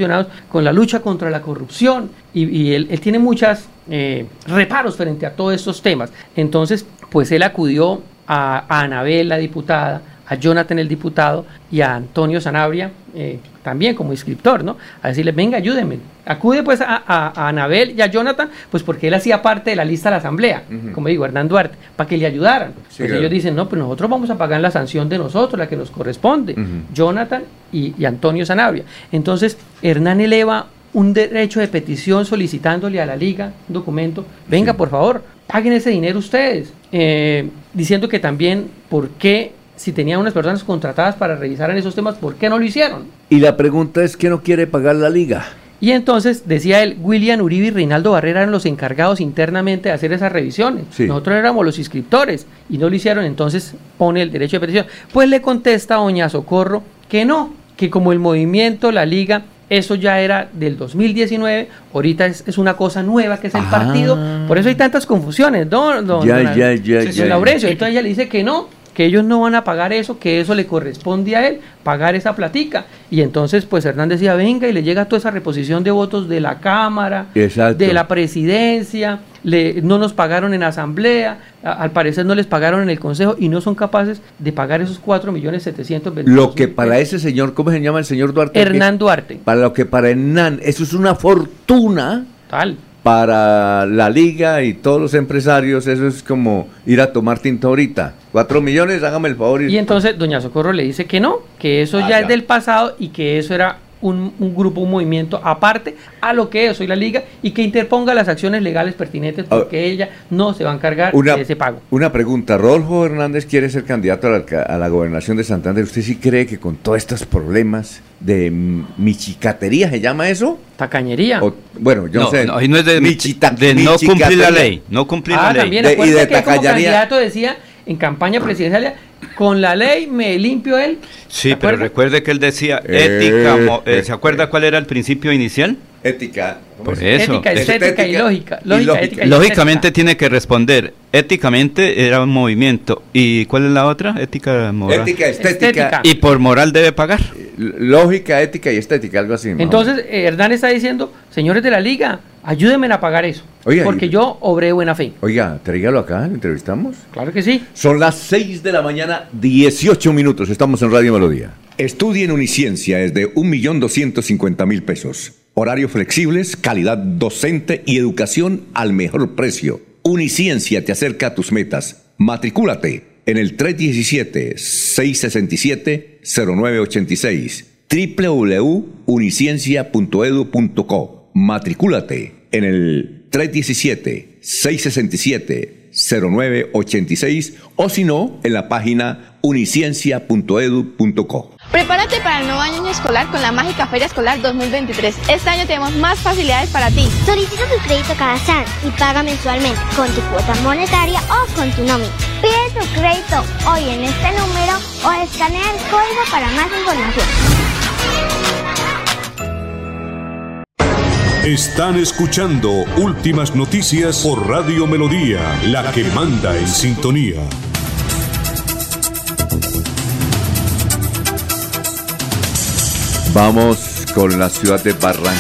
con la lucha contra la corrupción y, él, tiene muchas eh, reparos frente a todos estos temas. Entonces, pues él acudió a Anabel, la diputada, a Jonathan el diputado y a Antonio Sanabria eh, también como inscriptor, ¿no? A decirle, venga, ayúdenme. Acude pues a, a- a Anabel y a Jonathan, pues porque él hacía parte de la lista de la asamblea, como digo, Hernán Duarte, para que le ayudaran. Sí, pues claro. ellos dicen, no, pues nosotros vamos a pagar la sanción de nosotros, la que nos corresponde. Jonathan y, y Antonio Sanabria. Entonces, Hernán eleva un derecho de petición solicitándole a la liga un documento, venga por favor, paguen ese dinero ustedes, Eh, diciendo que también, ¿por qué si tenían unas personas contratadas para revisar en esos temas, ¿por qué no lo hicieron? Y la pregunta es, ¿qué no quiere pagar la liga? Y entonces decía él, William Uribe y Reinaldo Barrera eran los encargados internamente de hacer esas revisiones. Sí. Nosotros éramos los inscriptores y no lo hicieron, entonces pone el derecho de petición. Pues le contesta a Doña Socorro que no, que como el movimiento, la liga, eso ya era del 2019, ahorita es, es una cosa nueva que es el Ah. partido. Por eso hay tantas confusiones, ¿no? Don, Ya, don- ya, ya, don ya. Laurencio. Entonces ella le dice que no, que ellos no van a pagar eso, que eso le corresponde a él, pagar esa platica. Y entonces, pues Hernández decía, venga, y le llega toda esa reposición de votos de la Cámara, Exacto. de la presidencia, le, no nos pagaron en asamblea, a- al parecer no les pagaron en el consejo y no son capaces de pagar esos 4 millones 722 Lo que para ese señor, ¿cómo se llama el señor Duarte? Hernán Duarte. Para lo que para Hernán, eso es una fortuna. Tal. Para la liga y todos los empresarios, eso es como ir a tomar tinta ahorita. Cuatro millones, hágame el favor. Y, entonces doña Socorro le dice que no, que eso ya es del pasado y que eso era un, grupo, un movimiento aparte a lo que es hoy la liga y que interponga las acciones legales pertinentes ah. porque ella no se va a encargar de ese pago. Una pregunta, Rodolfo Hernández quiere ser candidato a la, a la, gobernación de Santander. ¿Usted sí cree que con todos estos problemas de michicatería se llama eso? Tacañería. bueno, yo no, sé. No, no es de, de no cumplir la ley. No cumplir ah, la ley. También, de, y de que como candidato decía en campaña presidencial con la ley me limpio él. Sí, pero recuerde que él decía ética, eh, eh, ¿se acuerda cuál era el principio inicial? Ética. Por eso. Ética, estética y lógica. Lógicamente tiene que responder. Éticamente era un movimiento. ¿Y cuál es la otra? Ética, moral. Ética, estética. Y por moral debe pagar. Lógica, ética y estética, algo así. Entonces, eh, Hernán está diciendo, señores de la liga, ayúdenme a pagar eso. porque yo obré buena fe. Oiga, tráigalo acá, ¿le entrevistamos? Claro que sí. Son las 6 de la mañana, 18 minutos. Estamos en Radio Melodía. Estudie en Uniciencia es de 1.250.000 pesos. Horarios flexibles, calidad docente y educación al mejor precio. Uniciencia te acerca a tus metas. Matricúlate en el 317-667-0986 www.uniciencia.edu.co. Matricúlate en el 317-667-0986 o si no, en la página uniciencia.edu.co. Prepárate para el nuevo año escolar con la mágica Feria Escolar 2023. Este año tenemos más facilidades para ti. Solicita tu crédito cada SAN y paga mensualmente con tu cuota monetaria o con tu nómina. Pide tu crédito hoy en este número o escanea el código para más información. Están escuchando Últimas Noticias por Radio Melodía, la que manda en sintonía. Vamos con la ciudad de Barranca.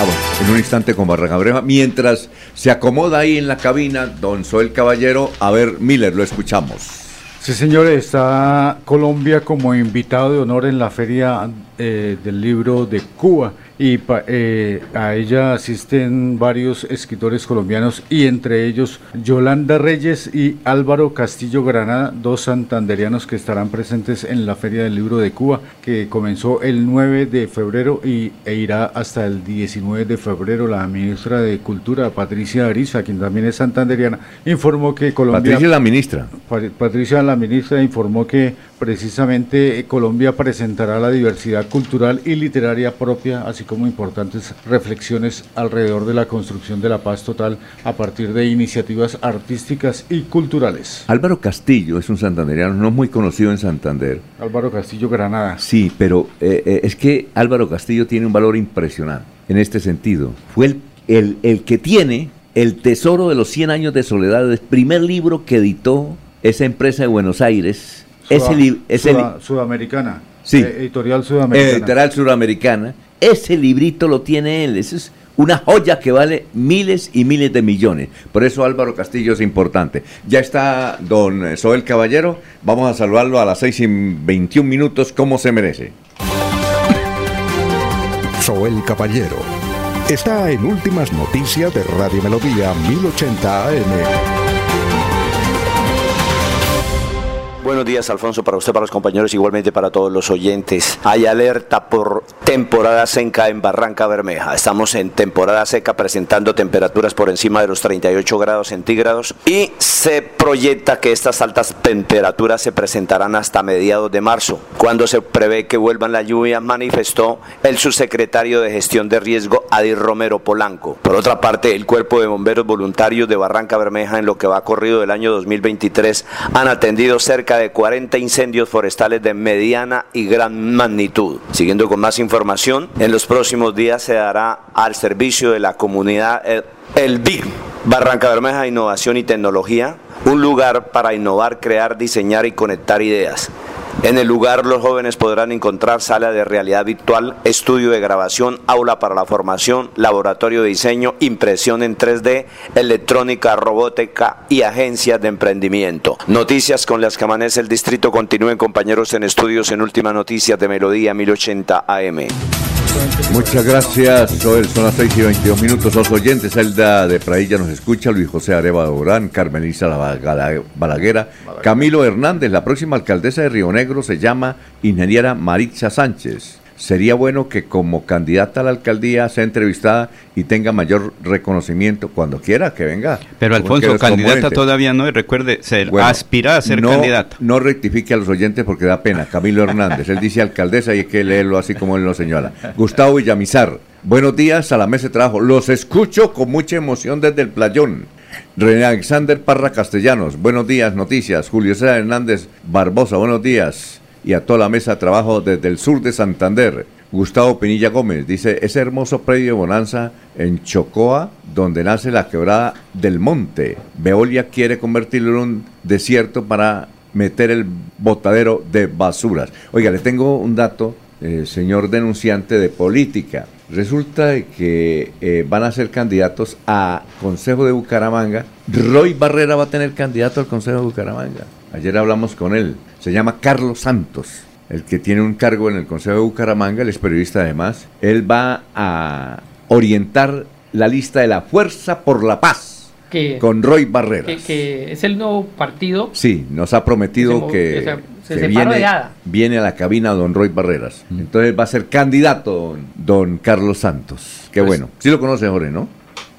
Ah, bueno, en un instante con Barranca Breja. Mientras se acomoda ahí en la cabina don Soel Caballero, a ver, Miller, lo escuchamos. Sí, señores, está Colombia como invitado de honor en la Feria eh, del Libro de Cuba y eh, a ella asisten varios escritores colombianos y entre ellos Yolanda Reyes y Álvaro Castillo Granada, dos santanderianos que estarán presentes en la Feria del Libro de Cuba, que comenzó el 9 de febrero y, e irá hasta el 19 de febrero. La ministra de Cultura, Patricia Ariza, quien también es santanderiana, informó que Colombia... Patricia la ministra. Patricia la ministra informó que precisamente Colombia presentará la diversidad cultural y literaria propia, así como importantes reflexiones alrededor de la construcción de la paz total a partir de iniciativas artísticas y culturales. Álvaro Castillo es un santanderiano no muy conocido en Santander. Álvaro Castillo Granada. Sí, pero eh, eh, es que Álvaro Castillo tiene un valor impresionante en este sentido. Fue el, el, el que tiene el tesoro de los 100 años de soledad, el primer libro que editó esa empresa de Buenos Aires. ese, ese sudamericana. Sí. Editorial sudamericana. Editorial sudamericana. Ese librito lo tiene él, eso es una joya que vale miles y miles de millones. Por eso Álvaro Castillo es importante. Ya está don Soel Caballero, vamos a saludarlo a las 6 y 21 minutos, como se merece. Soel Caballero está en Últimas Noticias de Radio Melodía 1080 AM. Buenos días, Alfonso, para usted, para los compañeros, igualmente para todos los oyentes. Hay alerta por temporada seca en Barranca Bermeja. Estamos en temporada seca presentando temperaturas por encima de los 38 grados centígrados y se proyecta que estas altas temperaturas se presentarán hasta mediados de marzo, cuando se prevé que vuelvan las lluvias, manifestó el subsecretario de Gestión de Riesgo, Adir Romero Polanco. Por otra parte, el Cuerpo de Bomberos Voluntarios de Barranca Bermeja, en lo que va corrido del año 2023, han atendido cerca de 40 incendios forestales de mediana y gran magnitud. Siguiendo con más información, en los próximos días se dará al servicio de la comunidad el, el BIG, Barranca Bermeja Innovación y Tecnología, un lugar para innovar, crear, diseñar y conectar ideas. En el lugar los jóvenes podrán encontrar sala de realidad virtual, estudio de grabación, aula para la formación, laboratorio de diseño, impresión en 3D, electrónica, robótica y agencias de emprendimiento. Noticias con las que amanece el distrito. Continúen compañeros en estudios en Última Noticias de Melodía 1080 AM. Muchas gracias, Joel. Son las 6 y 22 minutos. Los oyentes, Elda de Prailla nos escucha, Luis José Areva Orán, Carmen Isa Balaguera, Camilo Hernández. La próxima alcaldesa de Río Negro se llama ingeniera Maritza Sánchez sería bueno que como candidata a la alcaldía sea entrevistada y tenga mayor reconocimiento cuando quiera que venga. Pero Alfonso, candidata todavía no, y recuerde, ser, aspira a ser candidata. No rectifique a los oyentes porque da pena. Camilo Hernández, él dice alcaldesa y hay que leerlo así como él lo señala. Gustavo Villamizar, buenos días a la mesa de trabajo. Los escucho con mucha emoción desde el playón. René Alexander Parra Castellanos, buenos días, noticias. Julio César Hernández Barbosa, buenos días y a toda la mesa de trabajo desde el sur de Santander. Gustavo Pinilla Gómez dice, ese hermoso predio Bonanza en Chocoa, donde nace la quebrada del monte. Veolia quiere convertirlo en un desierto para meter el botadero de basuras. Oiga, le tengo un dato, eh, señor denunciante de política. Resulta que eh, van a ser candidatos a Consejo de Bucaramanga. Roy Barrera va a tener candidato al Consejo de Bucaramanga. Ayer hablamos con él. Se llama Carlos Santos, el que tiene un cargo en el Consejo de Bucaramanga, él es periodista además. Él va a orientar la lista de la Fuerza por la Paz. con Roy Barreras. Que, es el nuevo partido. Sí, nos ha prometido que, viene, viene, a la cabina don Roy Barreras. Entonces va a ser candidato don, Carlos Santos. Qué pues bueno. Sí lo conoce Jorge, ¿no?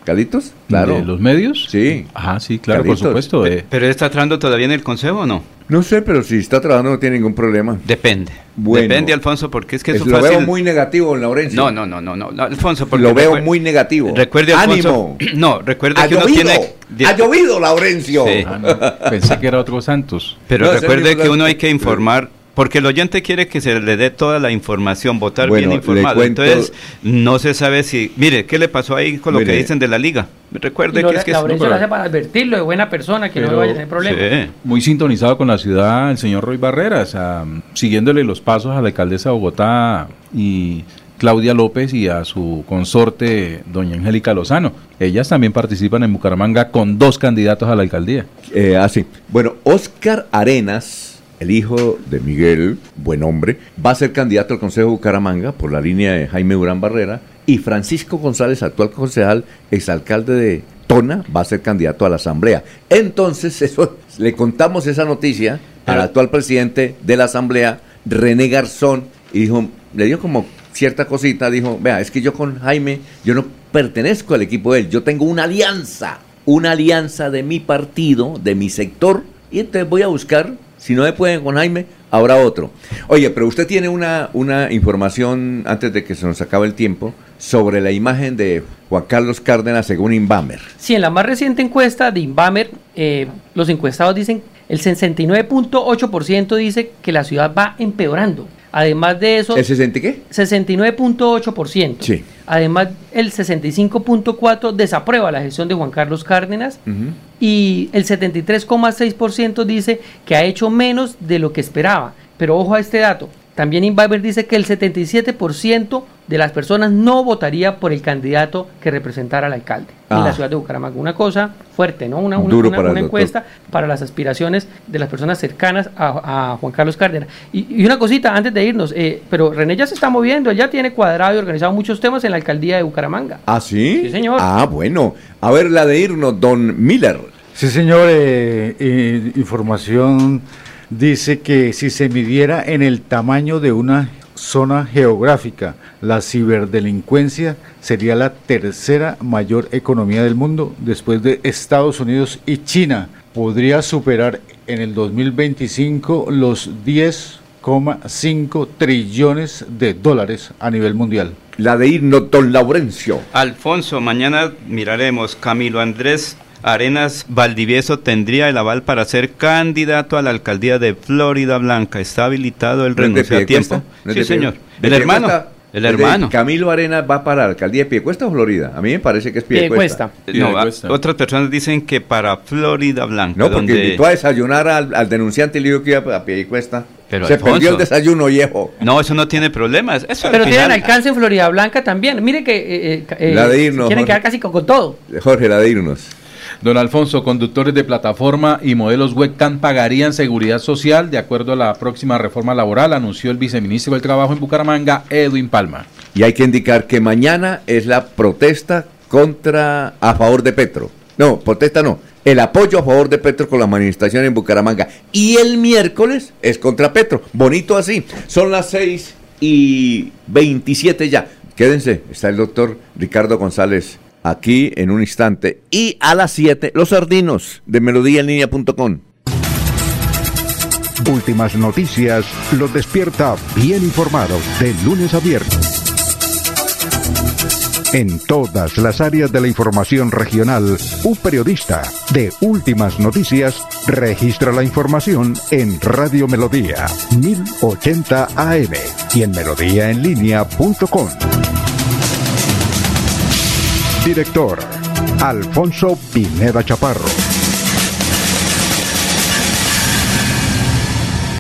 ¿Calitos? Claro. ¿De los medios? Sí. Ajá, sí, claro, por supuesto. Eh. ¿Pero está entrando todavía en el consejo o no? No sé, pero si está trabajando no tiene ningún problema. Depende. Depende, Alfonso, porque es que eso Lo veo muy negativo, Laurencio. No, no, no, no, no, Alfonso, porque Lo veo muy negativo. Recuerde, Alfonso, Ánimo. *clears throat* No, recuerde que uno tiene... Ha llovido, Laurencio. Ah, Pensé que era otro Santos. Pero recuerde que uno hay que informar porque el oyente quiere que se le dé toda la información, votar bien informado. Entonces, no se sabe si. Mire, ¿qué le pasó ahí con lo que dicen de la liga? Recuerde que es que. La lo hace para advertirlo de buena persona, que no vaya a tener problemas. Muy sintonizado con la ciudad, el señor Roy Barreras, siguiéndole los pasos a la alcaldesa de Bogotá y. Claudia López y a su consorte, doña Angélica Lozano. Ellas también participan en Bucaramanga con dos candidatos a la alcaldía. Eh, así. Bueno, Oscar Arenas el hijo de Miguel, buen hombre, va a ser candidato al Consejo de Bucaramanga por la línea de Jaime Durán Barrera y Francisco González, actual concejal, exalcalde de Tona, va a ser candidato a la Asamblea. Entonces, *laughs* eso, le contamos esa noticia al actual presidente de la Asamblea, René Garzón, y dijo, le dio como cierta cosita, dijo, vea, es que yo con Jaime, yo no pertenezco al equipo de él, yo tengo una alianza, una alianza de mi partido, de mi sector, y entonces voy a buscar si no me pueden con Jaime, habrá otro. Oye, pero usted tiene una, una información, antes de que se nos acabe el tiempo, sobre la imagen de Juan Carlos Cárdenas según Inbamer. Sí, en la más reciente encuesta de Inbamer, eh, los encuestados dicen, el 69.8% dice que la ciudad va empeorando. Además de eso... ¿El 60 qué? 69.8%. Sí. Además, el 65.4% desaprueba la gestión de Juan Carlos Cárdenas y el 73.6% dice que ha hecho menos de lo que esperaba. Pero ojo a este dato, también Inviber dice que el 77% de las personas no votaría por el candidato que representara al alcalde en la ah. ciudad de Bucaramanga. Una cosa fuerte, ¿no? Una, una, encuesta para las aspiraciones de las personas cercanas a, Juan Carlos Cárdenas. Y, una cosita antes de irnos, eh, pero René ya se está moviendo, él ya tiene cuadrado y organizado muchos temas en la alcaldía de Bucaramanga. ¿Ah, sí? Sí, señor. Ah, bueno. A ver, la de irnos, don Miller. Sí, señor. Eh, eh, información dice que si se midiera en el tamaño de una zona geográfica, la ciberdelincuencia sería la tercera mayor economía del mundo después de Estados Unidos y China. Podría superar en el 2025 los 10,5 trillones de dólares a nivel mundial. La de irnos, don Laurencio. Alfonso, mañana miraremos Camilo Andrés Arenas Valdivieso tendría el aval para ser candidato a la alcaldía de Florida Blanca. ¿Está habilitado el renuncio a tiempo? sí, señor. El hermano. El hermano. Camilo Arenas va para la alcaldía de Piecuesta o Florida. A mí me parece que es Piecuesta. No, otras personas dicen que para Florida Blanca. No, porque invitó a desayunar al, denunciante y le dijo que iba a Piecuesta. Pero Se perdió el desayuno viejo. No, eso no tiene problemas. Pero tienen alcance en Florida Blanca también. Mire que eh, eh, la de irnos, quieren quedar casi con todo. Jorge, la de irnos. Don Alfonso, conductores de plataforma y modelos webcam pagarían seguridad social de acuerdo a la próxima reforma laboral, anunció el viceministro del Trabajo en Bucaramanga, Edwin Palma. Y hay que indicar que mañana es la protesta contra, a favor de Petro. No, protesta no, el apoyo a favor de Petro con la manifestación en Bucaramanga. Y el miércoles es contra Petro. Bonito así. Son las 6 y 27 ya. Quédense, está el doctor Ricardo González aquí en un instante. Y a las 7, los sardinos de melodíaenlínea.com. Últimas noticias los despierta bien informados de lunes a viernes. En todas las áreas de la información regional, un periodista de Últimas Noticias registra la información en Radio Melodía 1080 AM y en melodíaenlínea.com. Director Alfonso Pineda Chaparro.